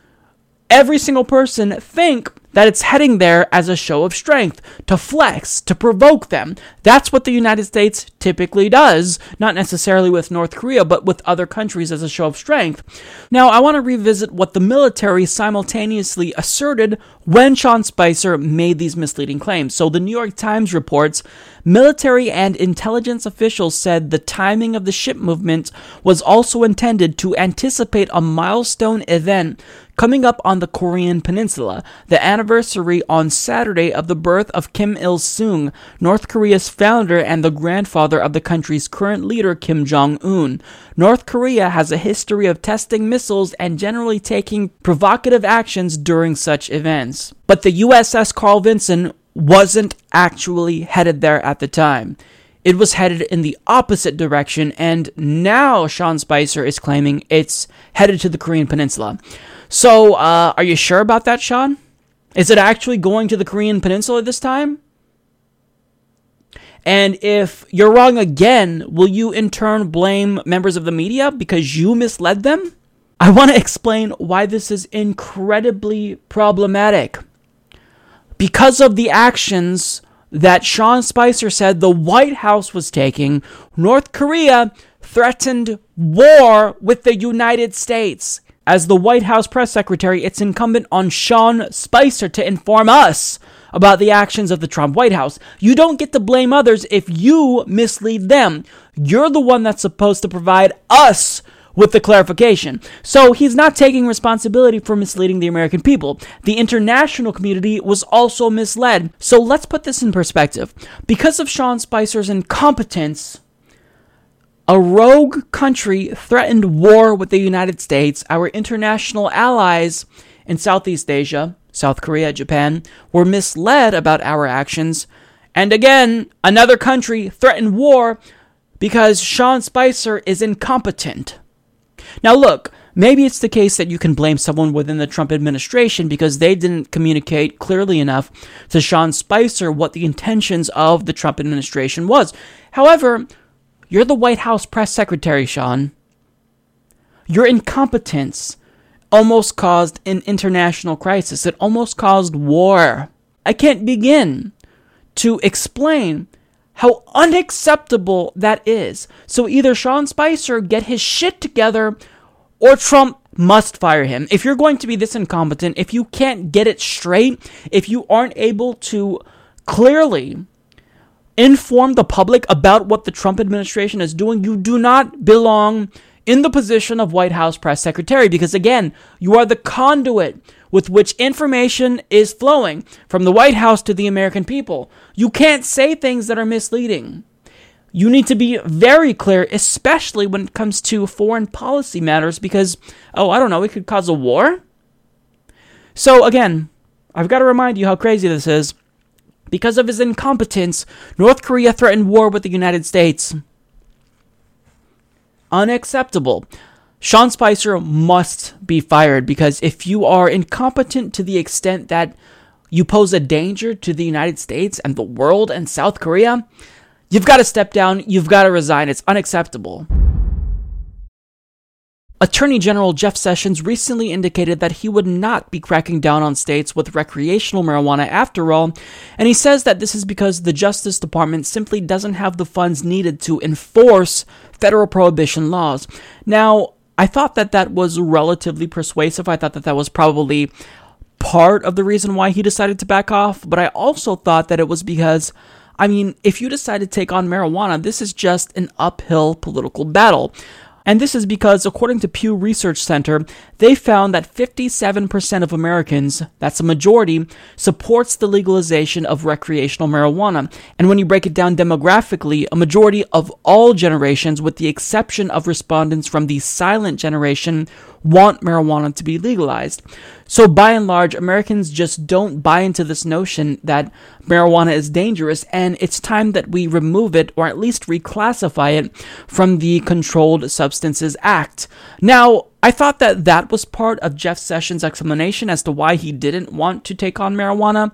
every single person think that it's heading there as a show of strength, to flex, to provoke them. That's what the United States typically does, not necessarily with North Korea, but with other countries as a show of strength. Now, I want to revisit what the military simultaneously asserted when Sean Spicer made these misleading claims. So, the New York Times reports military and intelligence officials said the timing of the ship movement was also intended to anticipate a milestone event coming up on the Korean Peninsula, the anniversary on Saturday of the birth of Kim Il sung, North Korea's founder and the grandfather of the country's current leader, Kim Jong un. North Korea has a history of testing missiles and generally taking provocative actions during such events. But the USS Carl Vinson wasn't actually headed there at the time. It was headed in the opposite direction, and now Sean Spicer is claiming it's headed to the Korean Peninsula. So, uh, are you sure about that, Sean? Is it actually going to the Korean Peninsula this time? And if you're wrong again, will you in turn blame members of the media because you misled them? I want to explain why this is incredibly problematic. Because of the actions that Sean Spicer said the White House was taking, North Korea threatened war with the United States. As the White House press secretary, it's incumbent on Sean Spicer to inform us about the actions of the Trump White House. You don't get to blame others if you mislead them. You're the one that's supposed to provide us with the clarification. So he's not taking responsibility for misleading the American people. The international community was also misled. So let's put this in perspective. Because of Sean Spicer's incompetence, a rogue country threatened war with the United States. Our international allies in Southeast Asia, South Korea, Japan, were misled about our actions. And again, another country threatened war because Sean Spicer is incompetent. Now, look, maybe it's the case that you can blame someone within the Trump administration because they didn't communicate clearly enough to Sean Spicer what the intentions of the Trump administration was. However, you're the White House press secretary, Sean. Your incompetence almost caused an international crisis. It almost caused war. I can't begin to explain how unacceptable that is. So either Sean Spicer get his shit together or Trump must fire him. If you're going to be this incompetent, if you can't get it straight, if you aren't able to clearly inform the public about what the Trump administration is doing, you do not belong in the position of White House press secretary because, again, you are the conduit with which information is flowing from the White House to the American people. You can't say things that are misleading. You need to be very clear, especially when it comes to foreign policy matters, because, oh, I don't know, it could cause a war? So, again, I've got to remind you how crazy this is. Because of his incompetence, North Korea threatened war with the United States. Unacceptable. Sean Spicer must be fired because if you are incompetent to the extent that you pose a danger to the United States and the world and South Korea, you've got to step down, you've got to resign. It's unacceptable. Attorney General Jeff Sessions recently indicated that he would not be cracking down on states with recreational marijuana after all, and he says that this is because the Justice Department simply doesn't have the funds needed to enforce federal prohibition laws. Now, I thought that that was relatively persuasive. I thought that that was probably part of the reason why he decided to back off, but I also thought that it was because I mean, if you decide to take on marijuana, this is just an uphill political battle. And this is because, according to Pew Research Center, they found that 57% of Americans, that's a majority, supports the legalization of recreational marijuana. And when you break it down demographically, a majority of all generations, with the exception of respondents from the silent generation, want marijuana to be legalized. So, by and large, Americans just don't buy into this notion that marijuana is dangerous, and it's time that we remove it or at least reclassify it from the Controlled Substances Act. Now, I thought that that was part of Jeff Sessions' explanation as to why he didn't want to take on marijuana.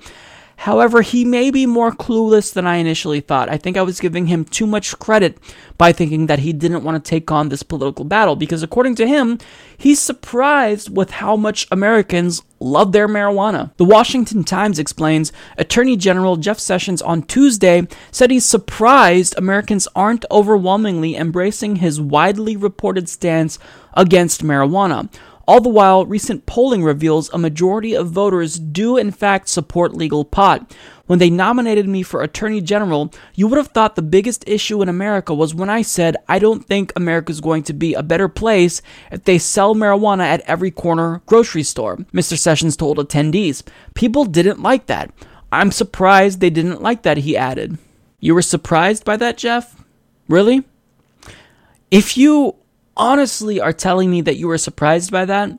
However, he may be more clueless than I initially thought. I think I was giving him too much credit by thinking that he didn't want to take on this political battle because, according to him, he's surprised with how much Americans love their marijuana. The Washington Times explains Attorney General Jeff Sessions on Tuesday said he's surprised Americans aren't overwhelmingly embracing his widely reported stance against marijuana. All the while, recent polling reveals a majority of voters do in fact support legal pot. When they nominated me for Attorney General, you would have thought the biggest issue in America was when I said I don't think America is going to be a better place if they sell marijuana at every corner grocery store, Mr. Sessions told attendees. People didn't like that. I'm surprised they didn't like that, he added. You were surprised by that, Jeff? Really? If you honestly are telling me that you were surprised by that,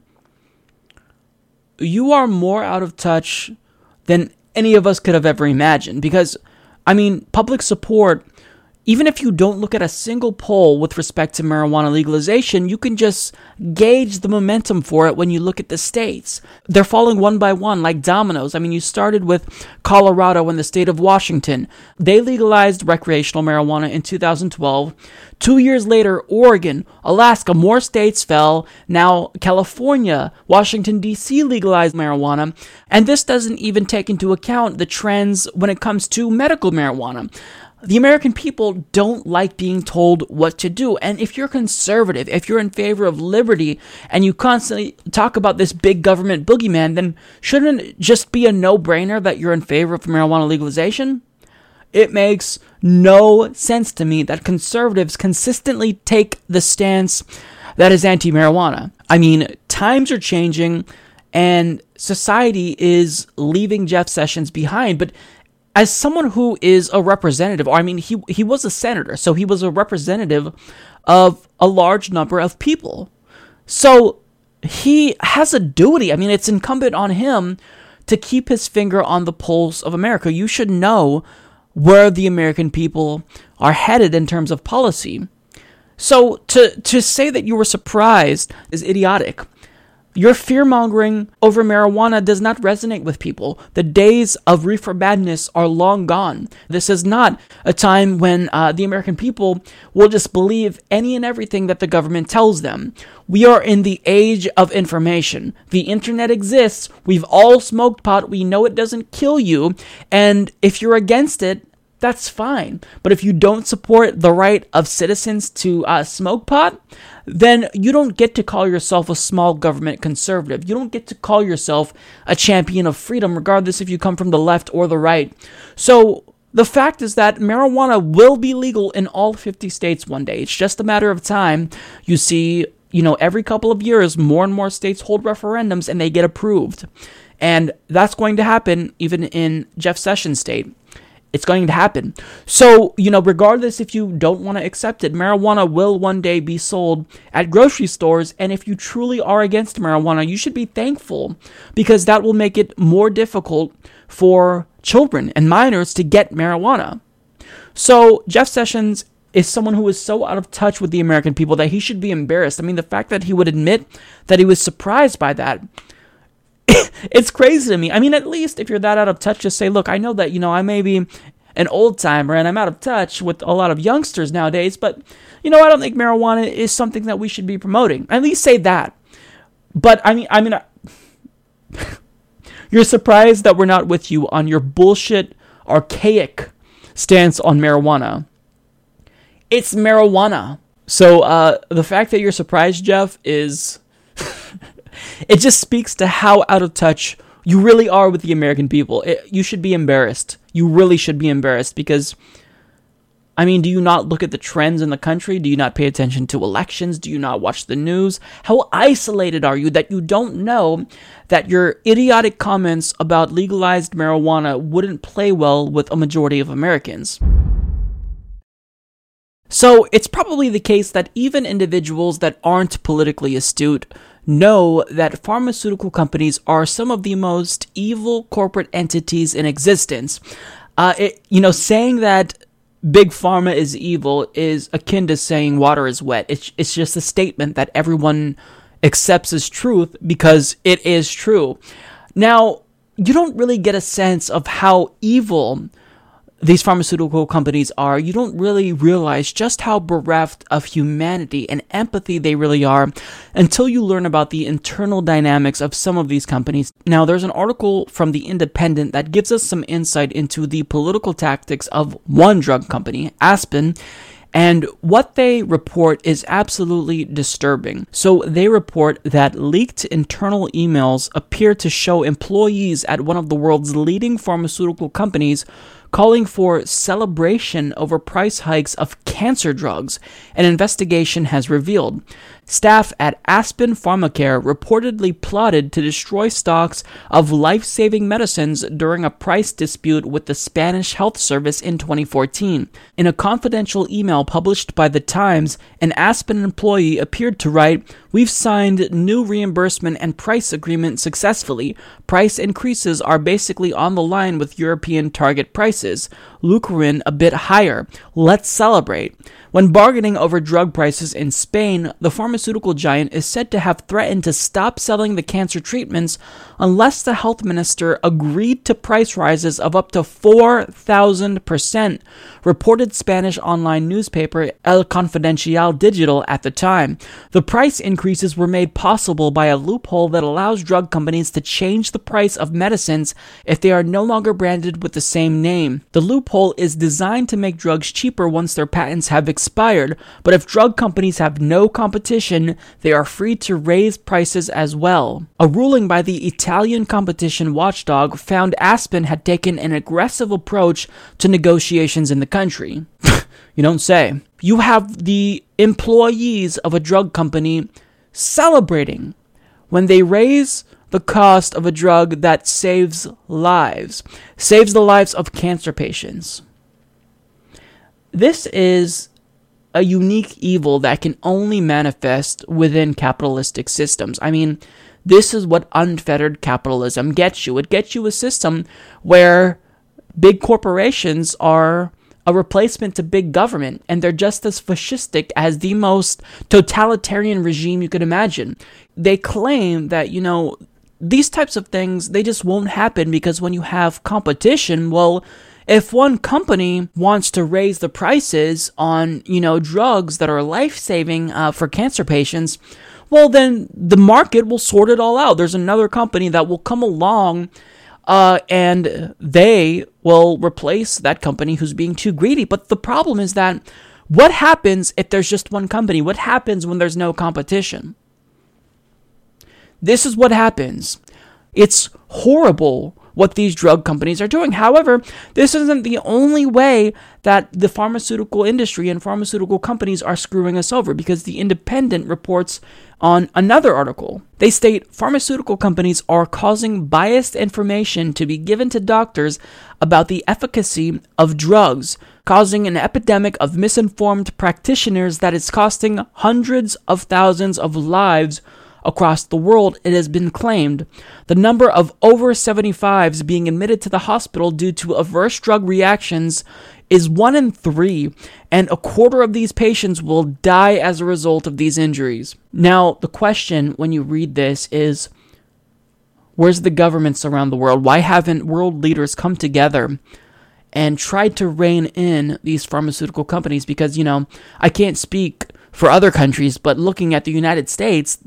you are more out of touch than any of us could have ever imagined. Because, I mean, public support, even if you don't look at a single poll with respect to marijuana legalization, you can just gauge the momentum for it when you look at the states. They're falling one by one like dominoes. I mean, you started with Colorado and the state of Washington. They legalized recreational marijuana in 2012. Two years later, Oregon, Alaska, more states fell. Now, California, Washington, D.C. legalized marijuana. And this doesn't even take into account the trends when it comes to medical marijuana. The American people don't like being told what to do. And if you're conservative, if you're in favor of liberty, and you constantly talk about this big government boogeyman, then shouldn't it just be a no brainer that you're in favor of marijuana legalization? It makes no sense to me that conservatives consistently take the stance that is anti marijuana. I mean, times are changing and society is leaving Jeff Sessions behind, but as someone who is a representative, or I mean, he he was a senator, so he was a representative of a large number of people. So he has a duty. I mean, it's incumbent on him to keep his finger on the pulse of America. You should know where the American people are headed in terms of policy. So to to say that you were surprised is idiotic. Your fear mongering over marijuana does not resonate with people. The days of reefer madness are long gone. This is not a time when uh, the American people will just believe any and everything that the government tells them. We are in the age of information. The internet exists. We've all smoked pot. We know it doesn't kill you. And if you're against it, that's fine. But if you don't support the right of citizens to uh, smoke pot, then you don't get to call yourself a small government conservative. You don't get to call yourself a champion of freedom, regardless if you come from the left or the right. So the fact is that marijuana will be legal in all 50 states one day. It's just a matter of time. You see, you know, every couple of years, more and more states hold referendums and they get approved. And that's going to happen even in Jeff Sessions' state. It's going to happen. So, you know, regardless if you don't want to accept it, marijuana will one day be sold at grocery stores. And if you truly are against marijuana, you should be thankful because that will make it more difficult for children and minors to get marijuana. So, Jeff Sessions is someone who is so out of touch with the American people that he should be embarrassed. I mean, the fact that he would admit that he was surprised by that it's crazy to me. I mean, at least if you're that out of touch, just say, look, I know that, you know, I may be an old timer and I'm out of touch with a lot of youngsters nowadays, but, you know, I don't think marijuana is something that we should be promoting. At least say that. But, I mean, I mean, I, you're surprised that we're not with you on your bullshit, archaic stance on marijuana. It's marijuana. So, uh, the fact that you're surprised, Jeff, is it just speaks to how out of touch you really are with the American people. It, you should be embarrassed. You really should be embarrassed because I mean, do you not look at the trends in the country? Do you not pay attention to elections? Do you not watch the news? How isolated are you that you don't know that your idiotic comments about legalized marijuana wouldn't play well with a majority of Americans? So, it's probably the case that even individuals that aren't politically astute know that pharmaceutical companies are some of the most evil corporate entities in existence. Uh, it, you know, saying that big pharma is evil is akin to saying water is wet. It's, it's just a statement that everyone accepts as truth because it is true. Now, you don't really get a sense of how evil these pharmaceutical companies are, you don't really realize just how bereft of humanity and empathy they really are until you learn about the internal dynamics of some of these companies. Now, there's an article from The Independent that gives us some insight into the political tactics of one drug company, Aspen. And what they report is absolutely disturbing. So they report that leaked internal emails appear to show employees at one of the world's leading pharmaceutical companies calling for celebration over price hikes of cancer drugs, an investigation has revealed. Staff at Aspen Pharmacare reportedly plotted to destroy stocks of life saving medicines during a price dispute with the Spanish Health Service in 2014. In a confidential email published by The Times, an Aspen employee appeared to write, We've signed new reimbursement and price agreement successfully. Price increases are basically on the line with European target prices. Leukeran a bit higher. Let's celebrate. When bargaining over drug prices in Spain, the pharmaceutical giant is said to have threatened to stop selling the cancer treatments unless the health minister agreed to price rises of up to 4,000%, reported Spanish online newspaper El Confidencial Digital at the time. The price increases were made possible by a loophole that allows drug companies to change the price of medicines if they are no longer branded with the same name. The loophole is designed to make drugs cheaper once their patents have expired expired, but if drug companies have no competition, they are free to raise prices as well. A ruling by the Italian competition watchdog found Aspen had taken an aggressive approach to negotiations in the country. you don't say. You have the employees of a drug company celebrating when they raise the cost of a drug that saves lives, saves the lives of cancer patients. This is a unique evil that can only manifest within capitalistic systems. I mean, this is what unfettered capitalism gets you. It gets you a system where big corporations are a replacement to big government, and they're just as fascistic as the most totalitarian regime you could imagine. They claim that, you know, these types of things, they just won't happen because when you have competition, well, if one company wants to raise the prices on, you know, drugs that are life saving uh, for cancer patients, well, then the market will sort it all out. There's another company that will come along uh, and they will replace that company who's being too greedy. But the problem is that what happens if there's just one company? What happens when there's no competition? This is what happens. It's horrible what these drug companies are doing. However, this isn't the only way that the pharmaceutical industry and pharmaceutical companies are screwing us over because the Independent reports on another article. They state pharmaceutical companies are causing biased information to be given to doctors about the efficacy of drugs, causing an epidemic of misinformed practitioners that is costing hundreds of thousands of lives Across the world, it has been claimed the number of over 75s being admitted to the hospital due to adverse drug reactions is one in three, and a quarter of these patients will die as a result of these injuries. Now, the question when you read this is where's the governments around the world? Why haven't world leaders come together? And tried to rein in these pharmaceutical companies because, you know, I can't speak for other countries, but looking at the United States,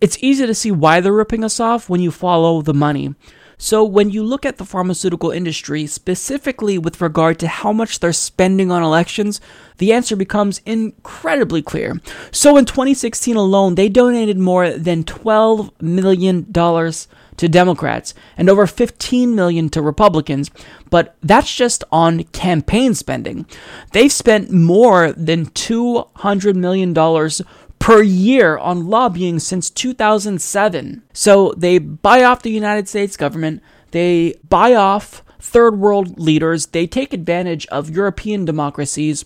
it's easy to see why they're ripping us off when you follow the money. So, when you look at the pharmaceutical industry, specifically with regard to how much they're spending on elections, the answer becomes incredibly clear. So, in 2016 alone, they donated more than $12 million to Democrats and over 15 million to Republicans, but that's just on campaign spending. They've spent more than 200 million dollars per year on lobbying since 2007. So they buy off the United States government, they buy off third world leaders, they take advantage of European democracies,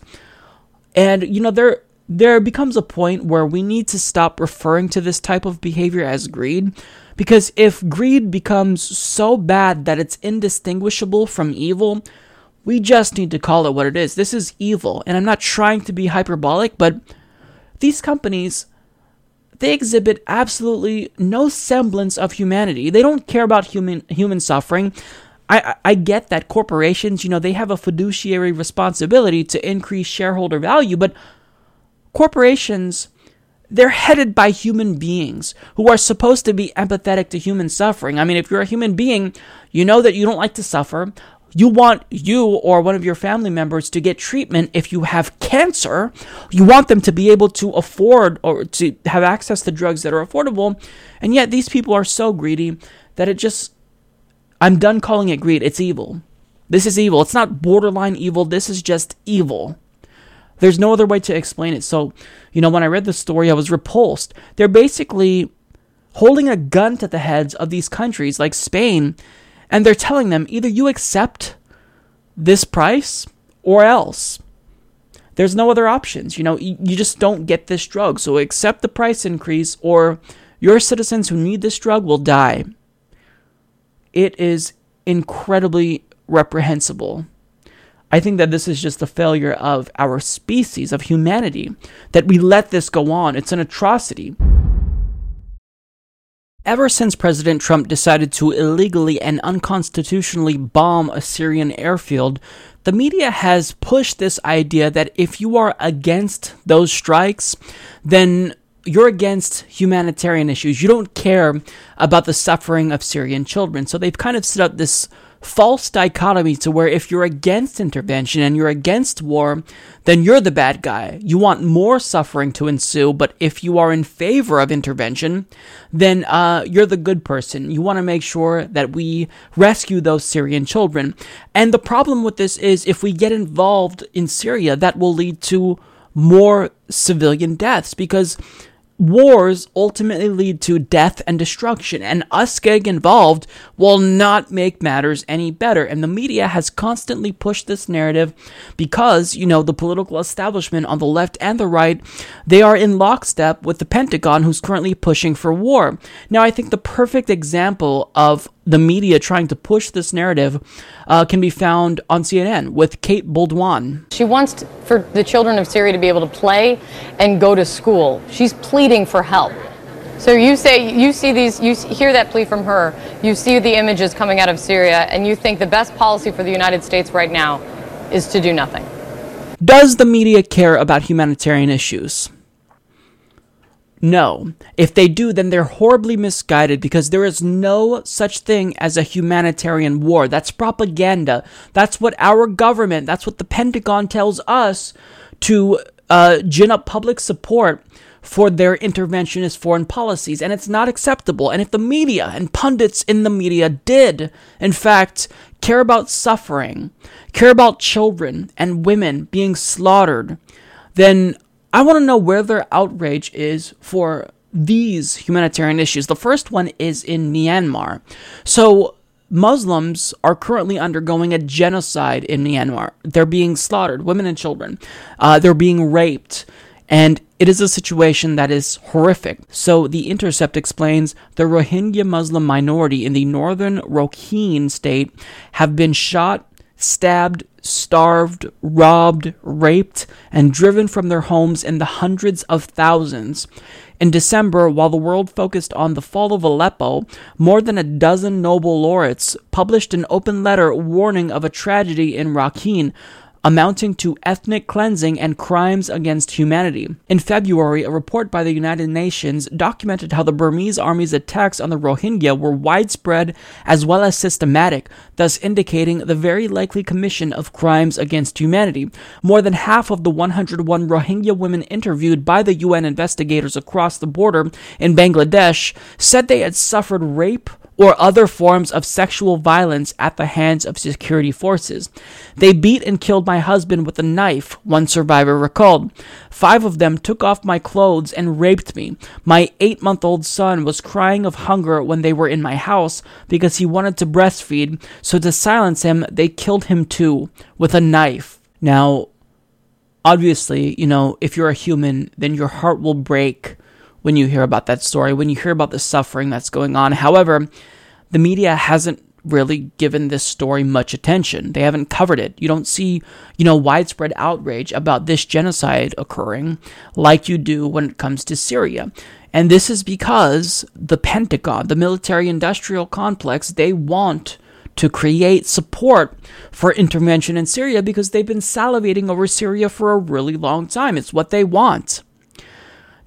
and you know there there becomes a point where we need to stop referring to this type of behavior as greed. Because if greed becomes so bad that it's indistinguishable from evil, we just need to call it what it is. This is evil, and I'm not trying to be hyperbolic, but these companies they exhibit absolutely no semblance of humanity. They don't care about human human suffering. I, I get that corporations, you know, they have a fiduciary responsibility to increase shareholder value, but corporations they're headed by human beings who are supposed to be empathetic to human suffering. I mean, if you're a human being, you know that you don't like to suffer. You want you or one of your family members to get treatment if you have cancer. You want them to be able to afford or to have access to drugs that are affordable. And yet, these people are so greedy that it just, I'm done calling it greed. It's evil. This is evil. It's not borderline evil. This is just evil. There's no other way to explain it. So, you know, when I read the story, I was repulsed. They're basically holding a gun to the heads of these countries like Spain, and they're telling them either you accept this price or else. There's no other options. You know, you just don't get this drug. So accept the price increase, or your citizens who need this drug will die. It is incredibly reprehensible. I think that this is just a failure of our species, of humanity, that we let this go on. It's an atrocity. Ever since President Trump decided to illegally and unconstitutionally bomb a Syrian airfield, the media has pushed this idea that if you are against those strikes, then you're against humanitarian issues. You don't care about the suffering of Syrian children. So they've kind of set up this false dichotomy to where if you're against intervention and you're against war, then you're the bad guy. You want more suffering to ensue, but if you are in favor of intervention, then uh, you're the good person. You want to make sure that we rescue those Syrian children. And the problem with this is if we get involved in Syria, that will lead to more civilian deaths because wars ultimately lead to death and destruction, and us getting involved will not make matters any better. And the media has constantly pushed this narrative because, you know, the political establishment on the left and the right, they are in lockstep with the Pentagon, who's currently pushing for war. Now, I think the perfect example of the media trying to push this narrative uh, can be found on CNN with Kate Bolduan. She wants to, for the children of Syria to be able to play and go to school. She's pleading for help. So you say you see these, you hear that plea from her. You see the images coming out of Syria, and you think the best policy for the United States right now is to do nothing. Does the media care about humanitarian issues? No. If they do, then they're horribly misguided because there is no such thing as a humanitarian war. That's propaganda. That's what our government, that's what the Pentagon tells us to uh, gin up public support for their interventionist foreign policies, and it's not acceptable. And if the media and pundits in the media did, in fact, care about suffering, care about children and women being slaughtered, then I want to know where their outrage is for these humanitarian issues. The first one is in Myanmar. So, Muslims are currently undergoing a genocide in Myanmar. They're being slaughtered, women and children. Uh, they're being raped. And it is a situation that is horrific. So, The Intercept explains the Rohingya Muslim minority in the northern Rakhine state have been shot, stabbed, starved, robbed, raped, and driven from their homes in the hundreds of thousands. In December, while the world focused on the fall of Aleppo, more than a dozen Nobel laureates published an open letter warning of a tragedy in Rakhine amounting to ethnic cleansing and crimes against humanity. In February, a report by the United Nations documented how the Burmese army's attacks on the Rohingya were widespread as well as systematic, thus indicating the very likely commission of crimes against humanity. More than half of the 101 Rohingya women interviewed by the UN investigators across the border in Bangladesh said they had suffered rape or other forms of sexual violence at the hands of security forces. They beat and killed my husband with a knife, one survivor recalled. Five of them took off my clothes and raped me. My eight month old son was crying of hunger when they were in my house because he wanted to breastfeed, so to silence him, they killed him too, with a knife. Now, obviously, you know, if you're a human, then your heart will break when you hear about that story, when you hear about the suffering that's going on. However, the media hasn't really given this story much attention. They haven't covered it. You don't see, you know, widespread outrage about this genocide occurring like you do when it comes to Syria. And this is because the Pentagon, the military industrial complex, they want to create support for intervention in Syria because they've been salivating over Syria for a really long time. It's what they want.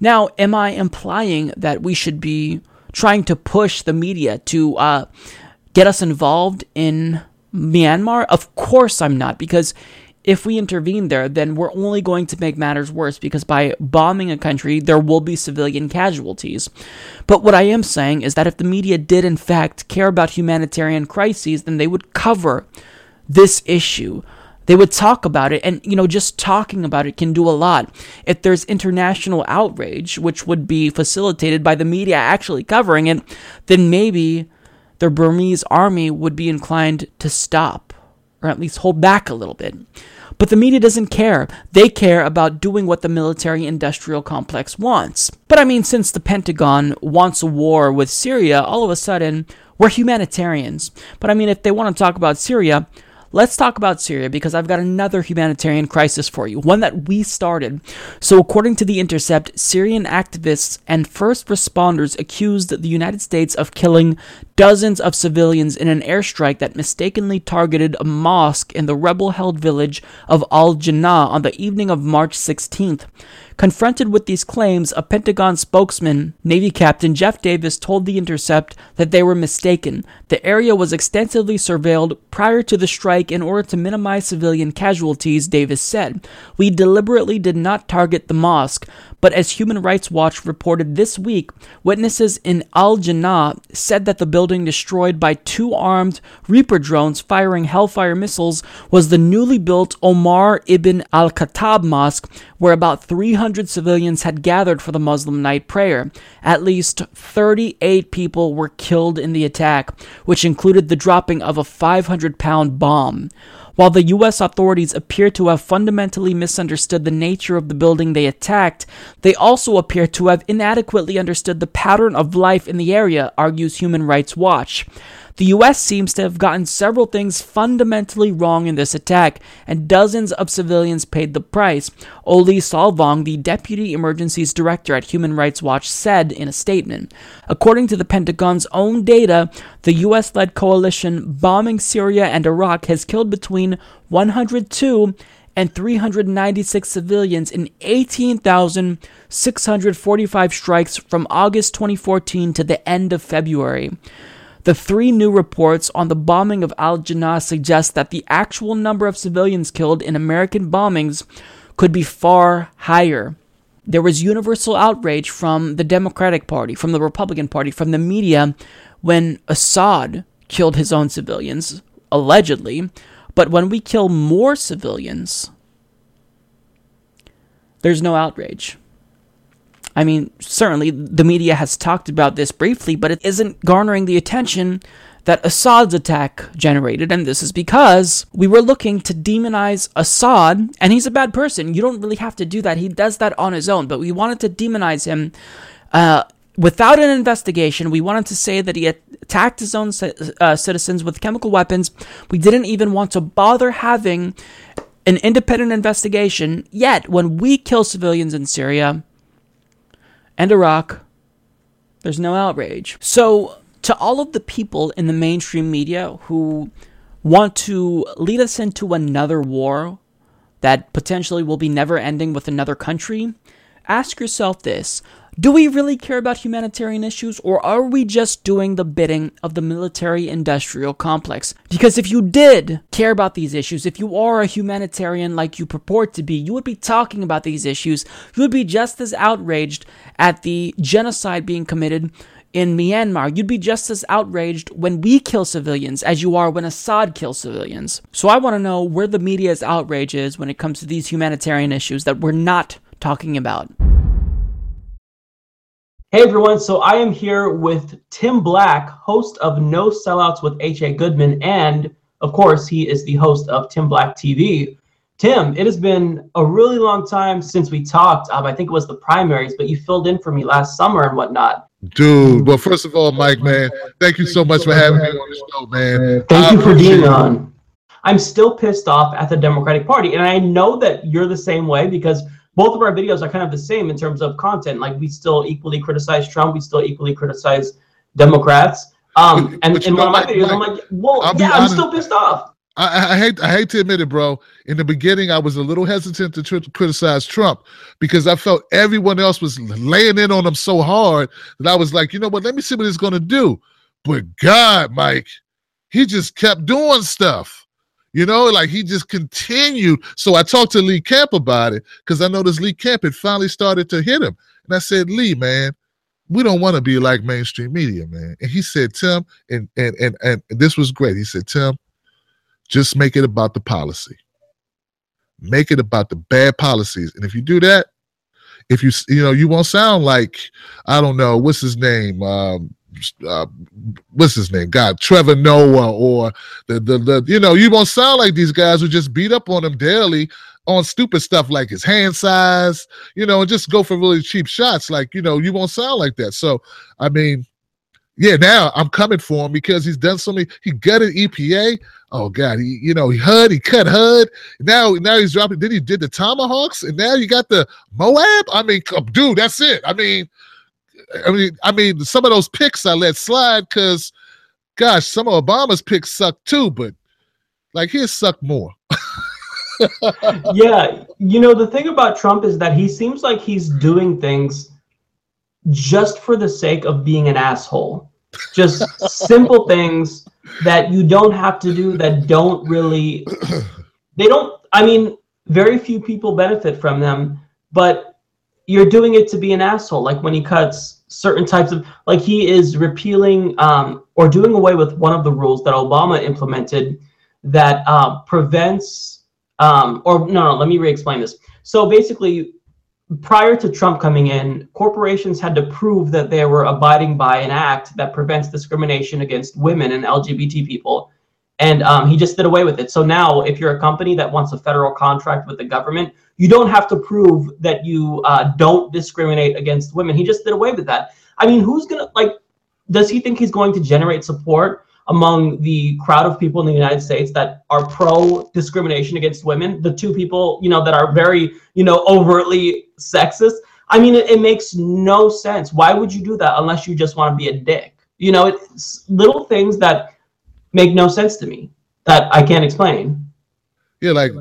Now, am I implying that we should be trying to push the media to uh, get us involved in Myanmar? Of course I'm not, because if we intervene there, then we're only going to make matters worse because by bombing a country, there will be civilian casualties. But what I am saying is that if the media did, in fact, care about humanitarian crises, then they would cover this issue. They would talk about it, and you know, just talking about it can do a lot. If there's international outrage, which would be facilitated by the media actually covering it, then maybe the Burmese army would be inclined to stop, or at least hold back a little bit. But the media doesn't care. They care about doing what the military industrial complex wants. But I mean, since the Pentagon wants a war with Syria, all of a sudden, we're humanitarians. But I mean, if they want to talk about Syria, Let's talk about Syria because I've got another humanitarian crisis for you, one that we started. So, according to The Intercept, Syrian activists and first responders accused the United States of killing dozens of civilians in an airstrike that mistakenly targeted a mosque in the rebel held village of Al Jannah on the evening of March 16th. Confronted with these claims, a Pentagon spokesman, Navy Captain Jeff Davis, told The Intercept that they were mistaken. The area was extensively surveilled prior to the strike in order to minimize civilian casualties, Davis said. We deliberately did not target the mosque, but as Human Rights Watch reported this week, witnesses in Al Jannah said that the building destroyed by two armed Reaper drones firing Hellfire missiles was the newly built Omar ibn al Khattab Mosque, where about 300 civilians had gathered for the Muslim night prayer. At least 38 people were killed in the attack, which included the dropping of a 500 pound bomb. While the U.S. authorities appear to have fundamentally misunderstood the nature of the building they attacked, they also appear to have inadequately understood the pattern of life in the area, argues Human Rights Watch. The US seems to have gotten several things fundamentally wrong in this attack, and dozens of civilians paid the price. Ole Solvang, the Deputy Emergencies Director at Human Rights Watch, said in a statement. According to the Pentagon's own data, the US led coalition bombing Syria and Iraq has killed between 102 and 396 civilians in 18,645 strikes from August 2014 to the end of February. The three new reports on the bombing of Al Jannah suggest that the actual number of civilians killed in American bombings could be far higher. There was universal outrage from the Democratic Party, from the Republican Party, from the media when Assad killed his own civilians, allegedly. But when we kill more civilians, there's no outrage. I mean, certainly the media has talked about this briefly, but it isn't garnering the attention that Assad's attack generated, and this is because we were looking to demonize Assad, and he's a bad person. You don't really have to do that. He does that on his own, but we wanted to demonize him uh, without an investigation. We wanted to say that he attacked his own uh, citizens with chemical weapons. We didn't even want to bother having an independent investigation. Yet, when we kill civilians in Syria, and Iraq, there's no outrage. So, to all of the people in the mainstream media who want to lead us into another war that potentially will be never ending with another country, ask yourself this do we really care about humanitarian issues, or are we just doing the bidding of the military industrial complex? Because if you did care about these issues, if you are a humanitarian like you purport to be, you would be talking about these issues. You would be just as outraged at the genocide being committed in Myanmar, you'd be just as outraged when we kill civilians as you are when Assad kills civilians. So I want to know where the media's outrage is when it comes to these humanitarian issues that we're not talking about. Hey everyone, so I am here with Tim Black, host of No Sellouts with H.A. Goodman, and of course, he is the host of Tim Black TV. Tim, it has been a really long time since we talked. Um, I think it was the primaries, but you filled in for me last summer and whatnot. Dude, well, first of all, Mike, man, thank you so much for having me on the show, man. Thank you for being on. I'm still pissed off at the Democratic Party, and I know that you're the same way because both of our videos are kind of the same in terms of content. Like we still equally criticize Trump, we still equally criticize Democrats. Um, and in one of my videos, I'm like, well, I'll yeah, I'm still pissed off. I, I hate I hate to admit it, bro. In the beginning, I was a little hesitant to tr- criticize Trump because I felt everyone else was laying in on him so hard that I was like, you know what? Let me see what he's gonna do. But God, Mike, he just kept doing stuff. You know, like he just continued. So I talked to Lee Camp about it because I noticed Lee Camp had finally started to hit him, and I said, Lee, man, we don't want to be like mainstream media, man. And he said, Tim, and and and and this was great. He said, Tim, just make it about the policy. Make it about the bad policies. And if you do that, if you you know, you won't sound like I don't know what's his name, um, uh, what's his name? God, Trevor Noah, or the, the the you know, you won't sound like these guys who just beat up on him daily on stupid stuff like his hand size, you know, and just go for really cheap shots. Like you know, you won't sound like that. So I mean, yeah, now I'm coming for him because he's done so many. He gutted EPA. Oh God, he you know he HUD, he cut HUD. Now now he's dropping. Then he did the tomahawks, and now you got the Moab. I mean, dude, that's it. I mean, I mean, I mean, some of those picks I let slide because, gosh, some of Obama's picks suck too. But like his suck more. yeah, you know, the thing about Trump is that he seems like he's doing things just for the sake of being an asshole. Just simple things that you don't have to do that don't really they don't I mean, very few people benefit from them, but you're doing it to be an asshole. Like when he cuts certain types of like he is repealing um, or doing away with one of the rules that Obama implemented that uh, prevents um, or no, no, let me re-explain this. So basically, prior to Trump coming in, corporations had to prove that they were abiding by an act that prevents discrimination against women and LGBT people. And um, he just did away with it. So now, if you're a company that wants a federal contract with the government, you don't have to prove that you uh, don't discriminate against women. He just did away with that. I mean, who's gonna like? Does he think he's going to generate support among the crowd of people in the United States that are pro discrimination against women? The two people, you know, that are very, you know, overtly sexist. I mean, it, it makes no sense. Why would you do that unless you just want to be a dick? You know, it's little things that make no sense to me that I can't explain. Yeah, like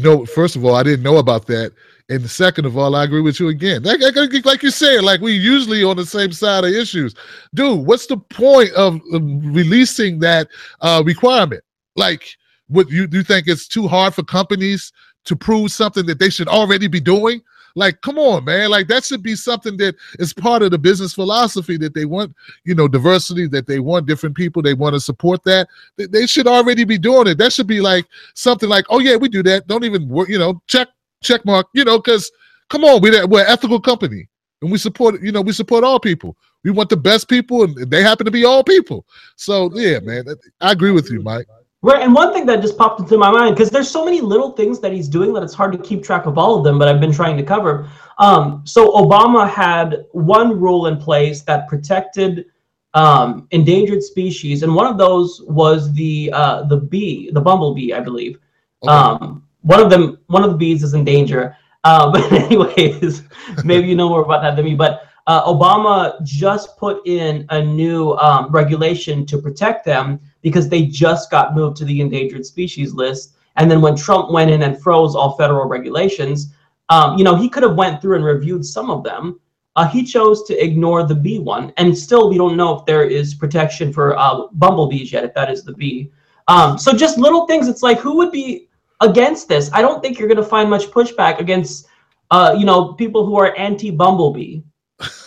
no. First of all, I didn't know about that, and second of all, I agree with you again. Like, like, you said, like we usually on the same side of issues. Dude, what's the point of uh, releasing that uh, requirement? Like, what you you think it's too hard for companies to prove something that they should already be doing? Like, come on, man. Like that should be something that is part of the business philosophy that they want, you know, diversity, that they want different people, they want to support that. They, should already be doing it. That should be like something like, oh yeah, we do that. Don't even work, you know, check, check mark, you know, because come on, we're, we're an ethical company and we support, you know, we support all people. We want the best people and they happen to be all people. So yeah, man, I agree with you, Mike. Right, and one thing that just popped into my mind because there's so many little things that he's doing that it's hard to keep track of all of them, but I've been trying to cover. Um, so Obama had one rule in place that protected um, endangered species, and one of those was the uh, the bee, the bumblebee, I believe. Um, one of them, one of the bees is in danger. Uh, but anyways, maybe you know more about that than me. But uh, Obama just put in a new um, regulation to protect them because they just got moved to the endangered species list. And then when Trump went in and froze all federal regulations, um, you know, he could have went through and reviewed some of them. Uh, he chose to ignore the bee one, and still we don't know if there is protection for uh, bumblebees yet, if that is the bee. Um, so just little things. It's like who would be against this? I don't think you're going to find much pushback against, uh, you know, people who are anti-bumblebee.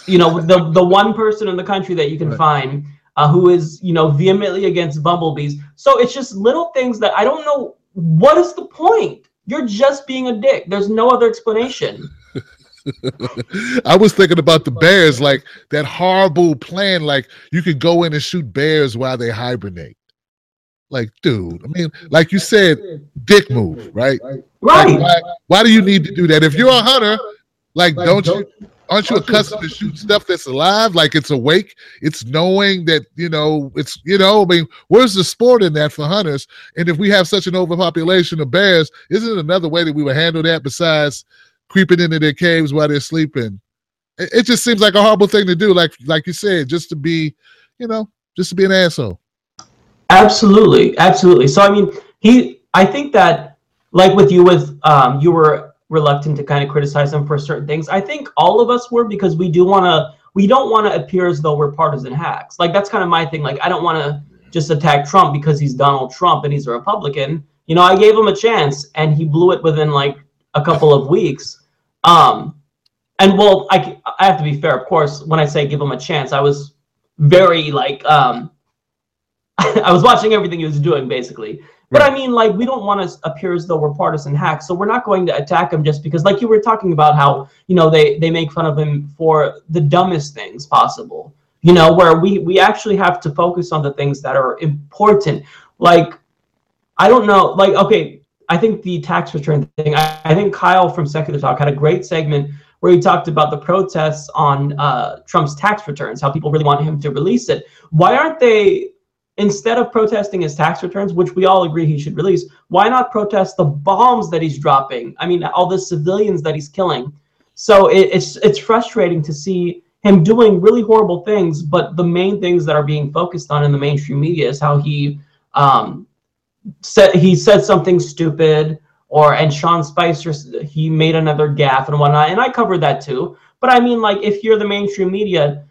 you know, the the one person in the country that you can find uh, who is, you know, vehemently against bumblebees. So it's just little things that I don't know. What is the point? You're just being a dick. There's no other explanation. I was thinking about the bears, like that horrible plan. Like you could go in and shoot bears while they hibernate. Like, dude, I mean, like you said, dick move, right? Right. Like, why, why do you need to do that? If you're a hunter, like, don't you? Aren't you accustomed to shoot stuff that's alive? Like it's awake. It's knowing that you know it's you know. I mean, where's the sport in that for hunters? And if we have such an overpopulation of bears, isn't it another way that we would handle that besides creeping into their caves while they're sleeping? It, it just seems like a horrible thing to do. Like like you said, just to be, you know, just to be an asshole. Absolutely, absolutely. So I mean, he. I think that, like with you, with um, you were reluctant to kind of criticize him for certain things. I think all of us were because we do want to. We don't want to appear as though we're partisan hacks. Like that's kind of my thing. Like I don't want to just attack Trump because he's Donald Trump and he's a Republican. You know, I gave him a chance and he blew it within like a couple of weeks. Um, and well, I I have to be fair, of course. When I say give him a chance, I was very like um I was watching everything he was doing basically. But I mean, like, we don't want to appear as though we're partisan hacks, so we're not going to attack him just because, like, you were talking about how you know they they make fun of him for the dumbest things possible. You know, where we we actually have to focus on the things that are important. Like, I don't know, like, okay, I think the tax return thing. I, I think Kyle from Secular Talk had a great segment where he talked about the protests on uh, Trump's tax returns, how people really want him to release it. Why aren't they instead of protesting his tax returns, which we all agree he should release, why not protest the bombs that he's dropping? I mean, all the civilians that he's killing. So it, it's it's frustrating to see him doing really horrible things, but the main things that are being focused on in the mainstream media is how he um, said he said something stupid, or and Sean Spicer he made another gaffe and whatnot, and I covered that too. But I mean, like if you're the mainstream media,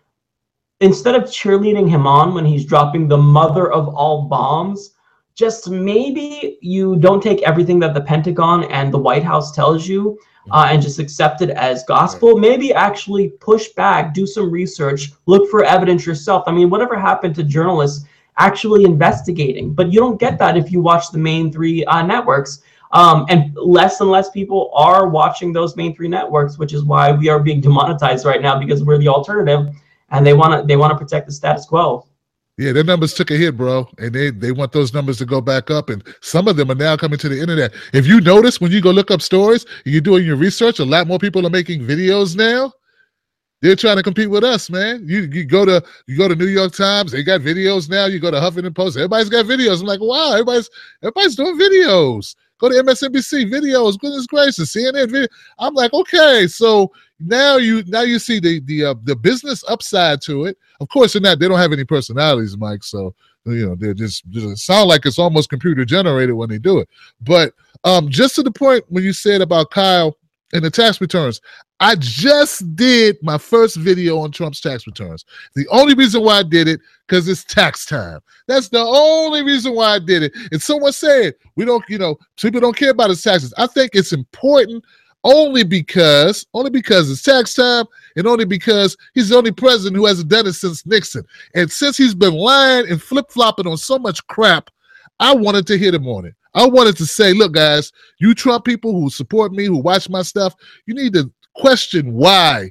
instead of cheerleading him on when he's dropping the mother of all bombs, just maybe you don't take everything that the Pentagon and the White House tells you uh, and just accept it as gospel. Maybe actually push back, do some research, look for evidence yourself. I mean, whatever happened to journalists actually investigating? But you don't get that if you watch the main three uh, networks. Um, and less and less people are watching those main three networks, which is why we are being demonetized right now because we're the alternative and they want to they want to protect the status quo. Yeah, their numbers took a hit, bro, and they they want those numbers to go back up. And some of them are now coming to the internet. If you notice when you go look up stories, you're doing your research. A lot more people are making videos now. They're trying to compete with us, man. You you go to you go to New York Times, they got videos now. You go to Huffington Post, everybody's got videos. I'm like, wow, everybody's everybody's doing videos. Go to MSNBC videos. Goodness gracious, CNN video. I'm like, okay, so now you now you see the the uh, the business upside to it. Of course, in that they don't have any personalities, Mike. So you know they're just, just sound like it's almost computer generated when they do it. But um, just to the point when you said about Kyle and the tax returns, I just did my first video on Trump's tax returns. The only reason why I did it because it's tax time. That's the only reason why I did it. And someone said we don't, you know, people don't care about his taxes. I think it's important only because only because it's tax time and only because he's the only president who hasn't done it since Nixon. And since he's been lying and flip-flopping on so much crap, I wanted to hit him on it. I wanted to say, look, guys, you Trump people who support me, who watch my stuff, you need to question why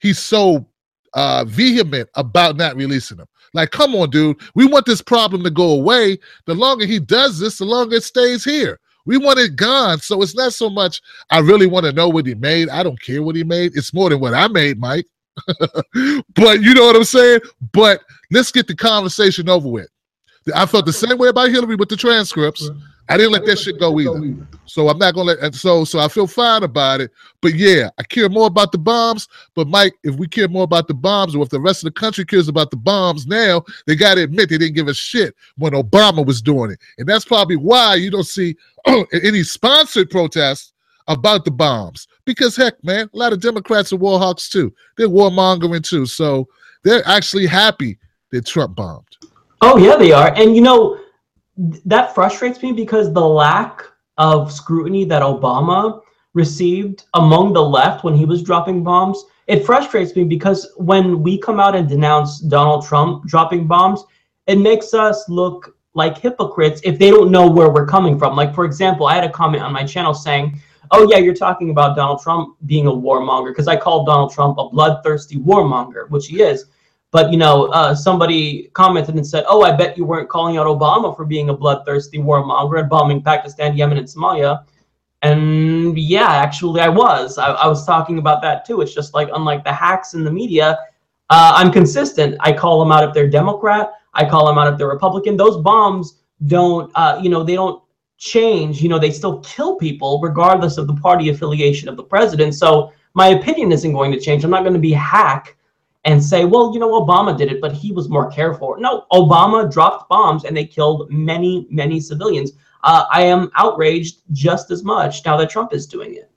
he's so uh, vehement about not releasing him. Like, come on, dude. We want this problem to go away. The longer he does this, the longer it stays here. We want it gone. So it's not so much I really want to know what he made. I don't care what he made. It's more than what I made, Mike. but you know what I'm saying? But let's get the conversation over with. I felt the same way about Hillary with the transcripts. I didn't let that shit go either. So I'm not gonna let so so I feel fine about it. But yeah, I care more about the bombs. But Mike, if we care more about the bombs, or if the rest of the country cares about the bombs now, they gotta admit they didn't give a shit when Obama was doing it. And that's probably why you don't see any sponsored protests about the bombs. Because heck, man, a lot of Democrats are warhawks too. They're warmongering too. So they're actually happy that Trump bombed. Oh yeah, they are. And you know, that frustrates me because the lack of scrutiny that Obama received among the left when he was dropping bombs, it frustrates me because when we come out and denounce Donald Trump dropping bombs, it makes us look like hypocrites if they don't know where we're coming from. Like, for example, I had a comment on my channel saying, oh, yeah, you're talking about Donald Trump being a warmonger, because I called Donald Trump a bloodthirsty warmonger, which he is. But, you know, uh, somebody commented and said, oh, I bet you weren't calling out Obama for being a bloodthirsty warmonger and bombing Pakistan, Yemen, and Somalia. And yeah, actually, I was. I, I was talking about that too. It's just like, unlike the hacks in the media, uh, I'm consistent. I call them out if they're Democrat. I call them out if they're Republican. Those bombs don't, uh, you know, they don't change. You know, they still kill people regardless of the party affiliation of the president. So my opinion isn't going to change. I'm not going to be hack and say, well, you know, Obama did it, but he was more careful. No, Obama dropped bombs and they killed many, many civilians. Uh, I am outraged just as much now that Trump is doing it.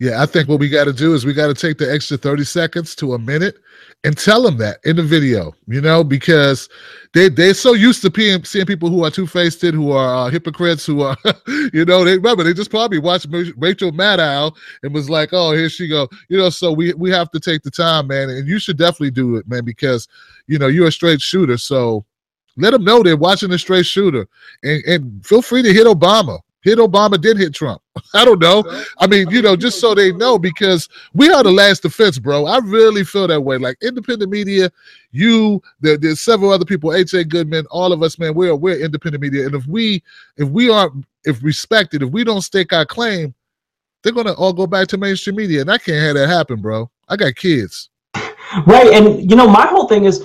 Yeah, I think what we got to do is we got to take the extra 30 seconds to a minute and tell them that in the video, you know, because they, they're so used to seeing, seeing people who are two faced, who are uh, hypocrites, who are, you know, they remember they just probably watched Rachel Maddow and was like, oh, here she go. You know, so we, we have to take the time, man. And you should definitely do it, man, because, you know, you're a straight shooter. So let them know they're watching a straight shooter and, and feel free to hit Obama hit Obama, did hit Trump. I don't know. I mean, you know, just so they know, because we are the last defense, bro. I really feel that way. Like independent media, you, there, there's several other people, H.A. Goodman, all of us, man, we're we're independent media. And if we if we aren't if respected, if we don't stake our claim, they're gonna all go back to mainstream media. And I can't have that happen, bro. I got kids. Right. And you know, my whole thing is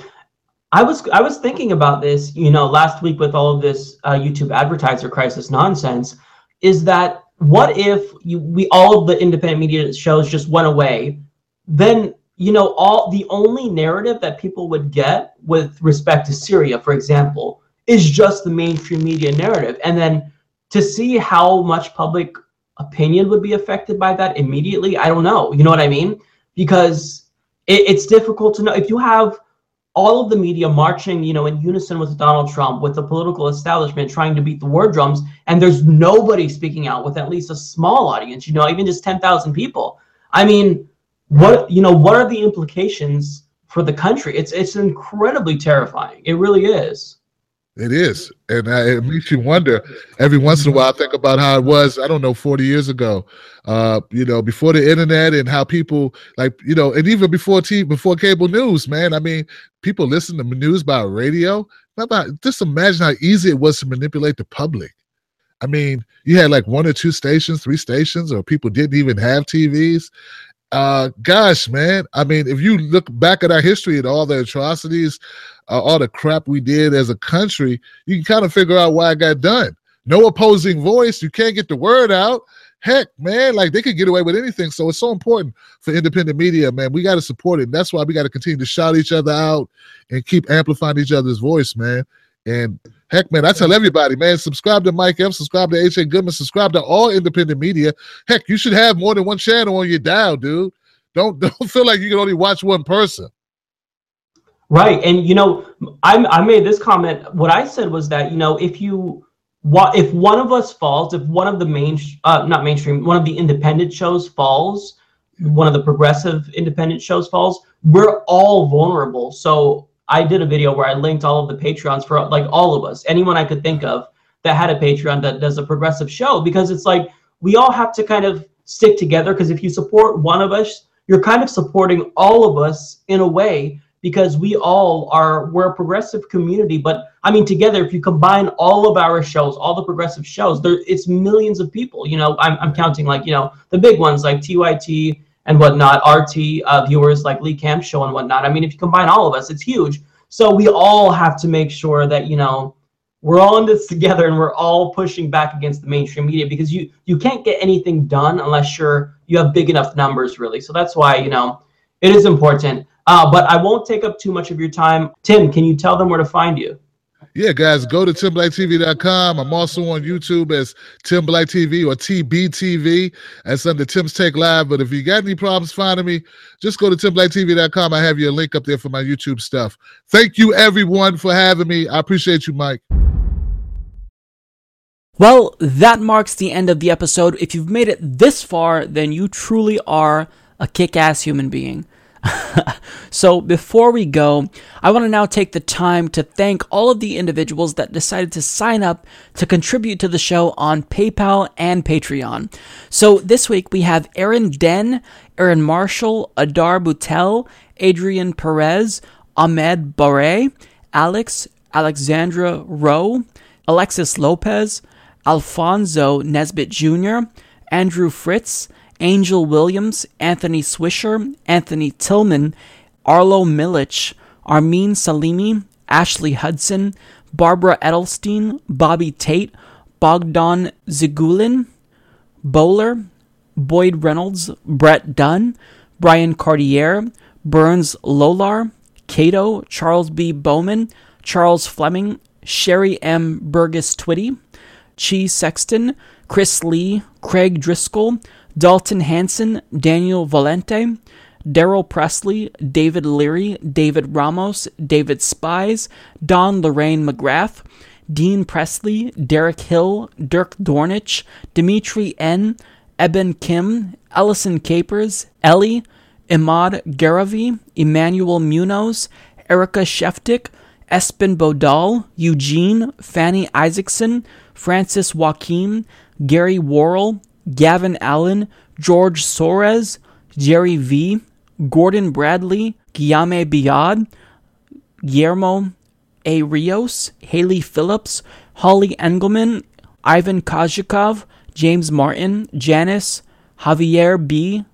I was I was thinking about this, you know, last week with all of this uh, YouTube advertiser crisis nonsense. Is that what if you, we all of the independent media shows just went away? Then you know all the only narrative that people would get with respect to Syria, for example, is just the mainstream media narrative, and then to see how much public opinion would be affected by that immediately, I don't know. You know what I mean? Because it, it's difficult to know if you have all of the media marching, you know, in unison with Donald Trump, with the political establishment trying to beat the war drums, and there's nobody speaking out with at least a small audience, you know, even just 10,000 people. I mean, what, you know, what are the implications for the country? It's it's incredibly terrifying. It really is. It is, and uh, it makes you wonder. Every once in a while, I think about how it was. I don't know, forty years ago. Uh, you know, before the internet, and how people like, you know, and even before TV, before cable news, man. I mean, people listen to news by radio. Just imagine how easy it was to manipulate the public. I mean, you had like one or two stations, three stations, or people didn't even have TVs. Uh, gosh, man. I mean, if you look back at our history and all the atrocities uh, all the crap we did as a country, you can kind of figure out why it got done. No opposing voice. You can't get the word out. Heck, man, like they could get away with anything. So it's so important for independent media, man. We got to support it. And that's why we got to continue to shout each other out and keep amplifying each other's voice, man. And heck, man, I tell everybody, man, subscribe to Mike M, subscribe to H.A. Goodman, subscribe to all independent media. Heck, you should have more than one channel on your dial, dude. Don't don't feel like you can only watch one person. Right, and you know, I I made this comment. What I said was that you know, if you what if one of us falls, if one of the main uh, not mainstream, one of the independent shows falls, one of the progressive independent shows falls, we're all vulnerable. So I did a video where I linked all of the Patreons for like all of us, anyone I could think of that had a Patreon that does a progressive show, because it's like we all have to kind of stick together. Because if you support one of us, you're kind of supporting all of us in a way because we all are we're a progressive community but i mean together if you combine all of our shows all the progressive shows there it's millions of people you know i'm, I'm counting like you know the big ones like tyt and whatnot rt uh, viewers like lee camp show and whatnot i mean if you combine all of us it's huge so we all have to make sure that you know we're all in this together and we're all pushing back against the mainstream media because you you can't get anything done unless you're you have big enough numbers really so that's why you know it is important uh, but I won't take up too much of your time. Tim, can you tell them where to find you? Yeah, guys, go to timblackTV.com. I'm also on YouTube as Tim Black TV or TBTV. That's under Tim's Take Live. But if you got any problems finding me, just go to timblackTV.com. I have your link up there for my YouTube stuff. Thank you, everyone, for having me. I appreciate you, Mike. Well, that marks the end of the episode. If you've made it this far, then you truly are a kick ass human being. so, before we go, I want to now take the time to thank all of the individuals that decided to sign up to contribute to the show on PayPal and Patreon. So, this week we have Aaron Den, Aaron Marshall, Adar Boutel, Adrian Perez, Ahmed Barre, Alex, Alexandra Rowe, Alexis Lopez, Alfonso Nesbitt Jr., Andrew Fritz, Angel Williams, Anthony Swisher, Anthony Tillman, Arlo Milich, Armin Salimi, Ashley Hudson, Barbara Edelstein, Bobby Tate, Bogdan Zigulin, Bowler, Boyd Reynolds, Brett Dunn, Brian Cartier, Burns Lolar, Cato, Charles B. Bowman, Charles Fleming, Sherry M. Burgess Twitty, Chi Sexton, Chris Lee, Craig Driscoll, Dalton Hanson, Daniel Valente, Daryl Presley, David Leary, David Ramos, David Spies, Don Lorraine McGrath, Dean Presley, Derek Hill, Dirk Dornich, Dimitri N., Eben Kim, Ellison Capers, Ellie, Imad Garavi, Emmanuel Munoz, Erica Sheftick, Espen Bodal, Eugene, Fanny Isaacson, Francis Joaquin, Gary Worrell, Gavin Allen, George Soares, Jerry V, Gordon Bradley, Guillaume Biad, Guillermo A. Rios, Haley Phillips, Holly Engelman, Ivan Kozhikov, James Martin, Janice, Javier B.,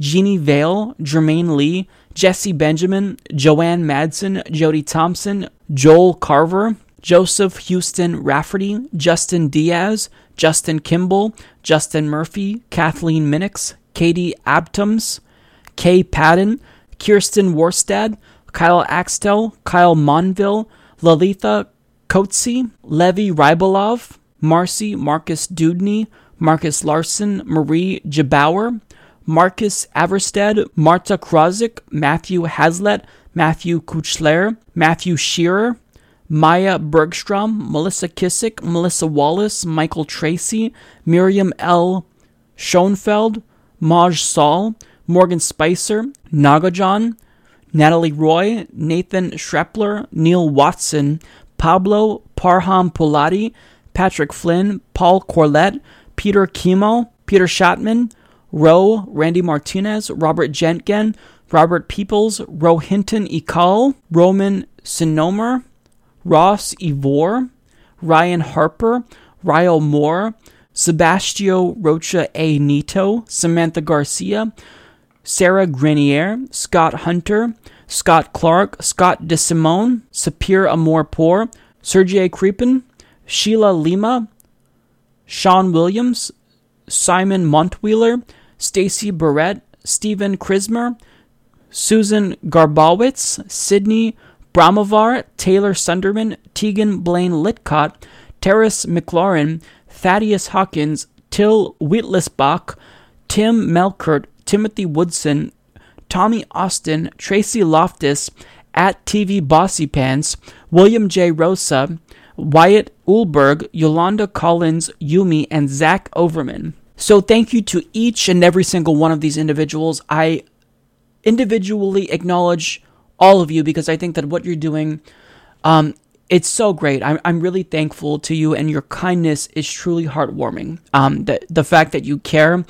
Jeannie Vale, Jermaine Lee, Jesse Benjamin, Joanne Madsen, Jody Thompson, Joel Carver, Joseph Houston Rafferty, Justin Diaz, Justin Kimball, Justin Murphy, Kathleen Minix, Katie Abtums, Kay Padden, Kirsten Warstad, Kyle Axtell, Kyle Monville, Lalitha Kotze, Levi Rybolov, Marcy Marcus Dudney, Marcus Larson, Marie Jabauer, Marcus Averstead, Marta Krozik, Matthew Hazlett, Matthew Kuchler, Matthew Shearer, Maya Bergstrom, Melissa Kissick, Melissa Wallace, Michael Tracy, Miriam L. Schoenfeld, Maj Saul, Morgan Spicer, Nagajon, Natalie Roy, Nathan Shrepler, Neil Watson, Pablo Parham Pulati, Patrick Flynn, Paul Corlett, Peter Kimo, Peter Shotman, Roe, Randy Martinez, Robert Jentgen, Robert Peoples, Ro Hinton Ikal, Roman Sinomer, Ross Ivor, Ryan Harper, Ryle Moore, Sebastio Rocha A. Nito, Samantha Garcia, Sarah Grenier, Scott Hunter, Scott Clark, Scott DeSimone, Sapir Amourpour, Sergei Creepin, Sheila Lima, Sean Williams, Simon Montwheeler, Stacy Barrett, Stephen Krismer, Susan Garbowitz, Sydney Bramovar, Taylor Sunderman, Tegan Blaine Litcott, Terrace McLaurin, Thaddeus Hawkins, Till Wheatlessbach, Tim Melkert, Timothy Woodson, Tommy Austin, Tracy Loftus, at TV Bossy Pants, William J. Rosa, Wyatt Ulberg, Yolanda Collins, Yumi, and Zach Overman. So thank you to each and every single one of these individuals. I individually acknowledge all of you because I think that what you're doing, um, it's so great. I'm, I'm really thankful to you, and your kindness is truly heartwarming. Um, the, the fact that you care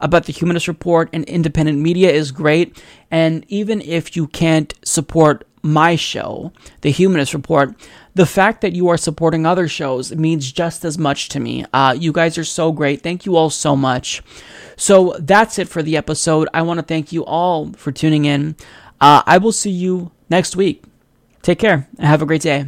about the Humanist Report and independent media is great. And even if you can't support my show, The Humanist Report, the fact that you are supporting other shows means just as much to me. Uh, you guys are so great. Thank you all so much. So that's it for the episode. I want to thank you all for tuning in. Uh, I will see you next week. Take care and have a great day.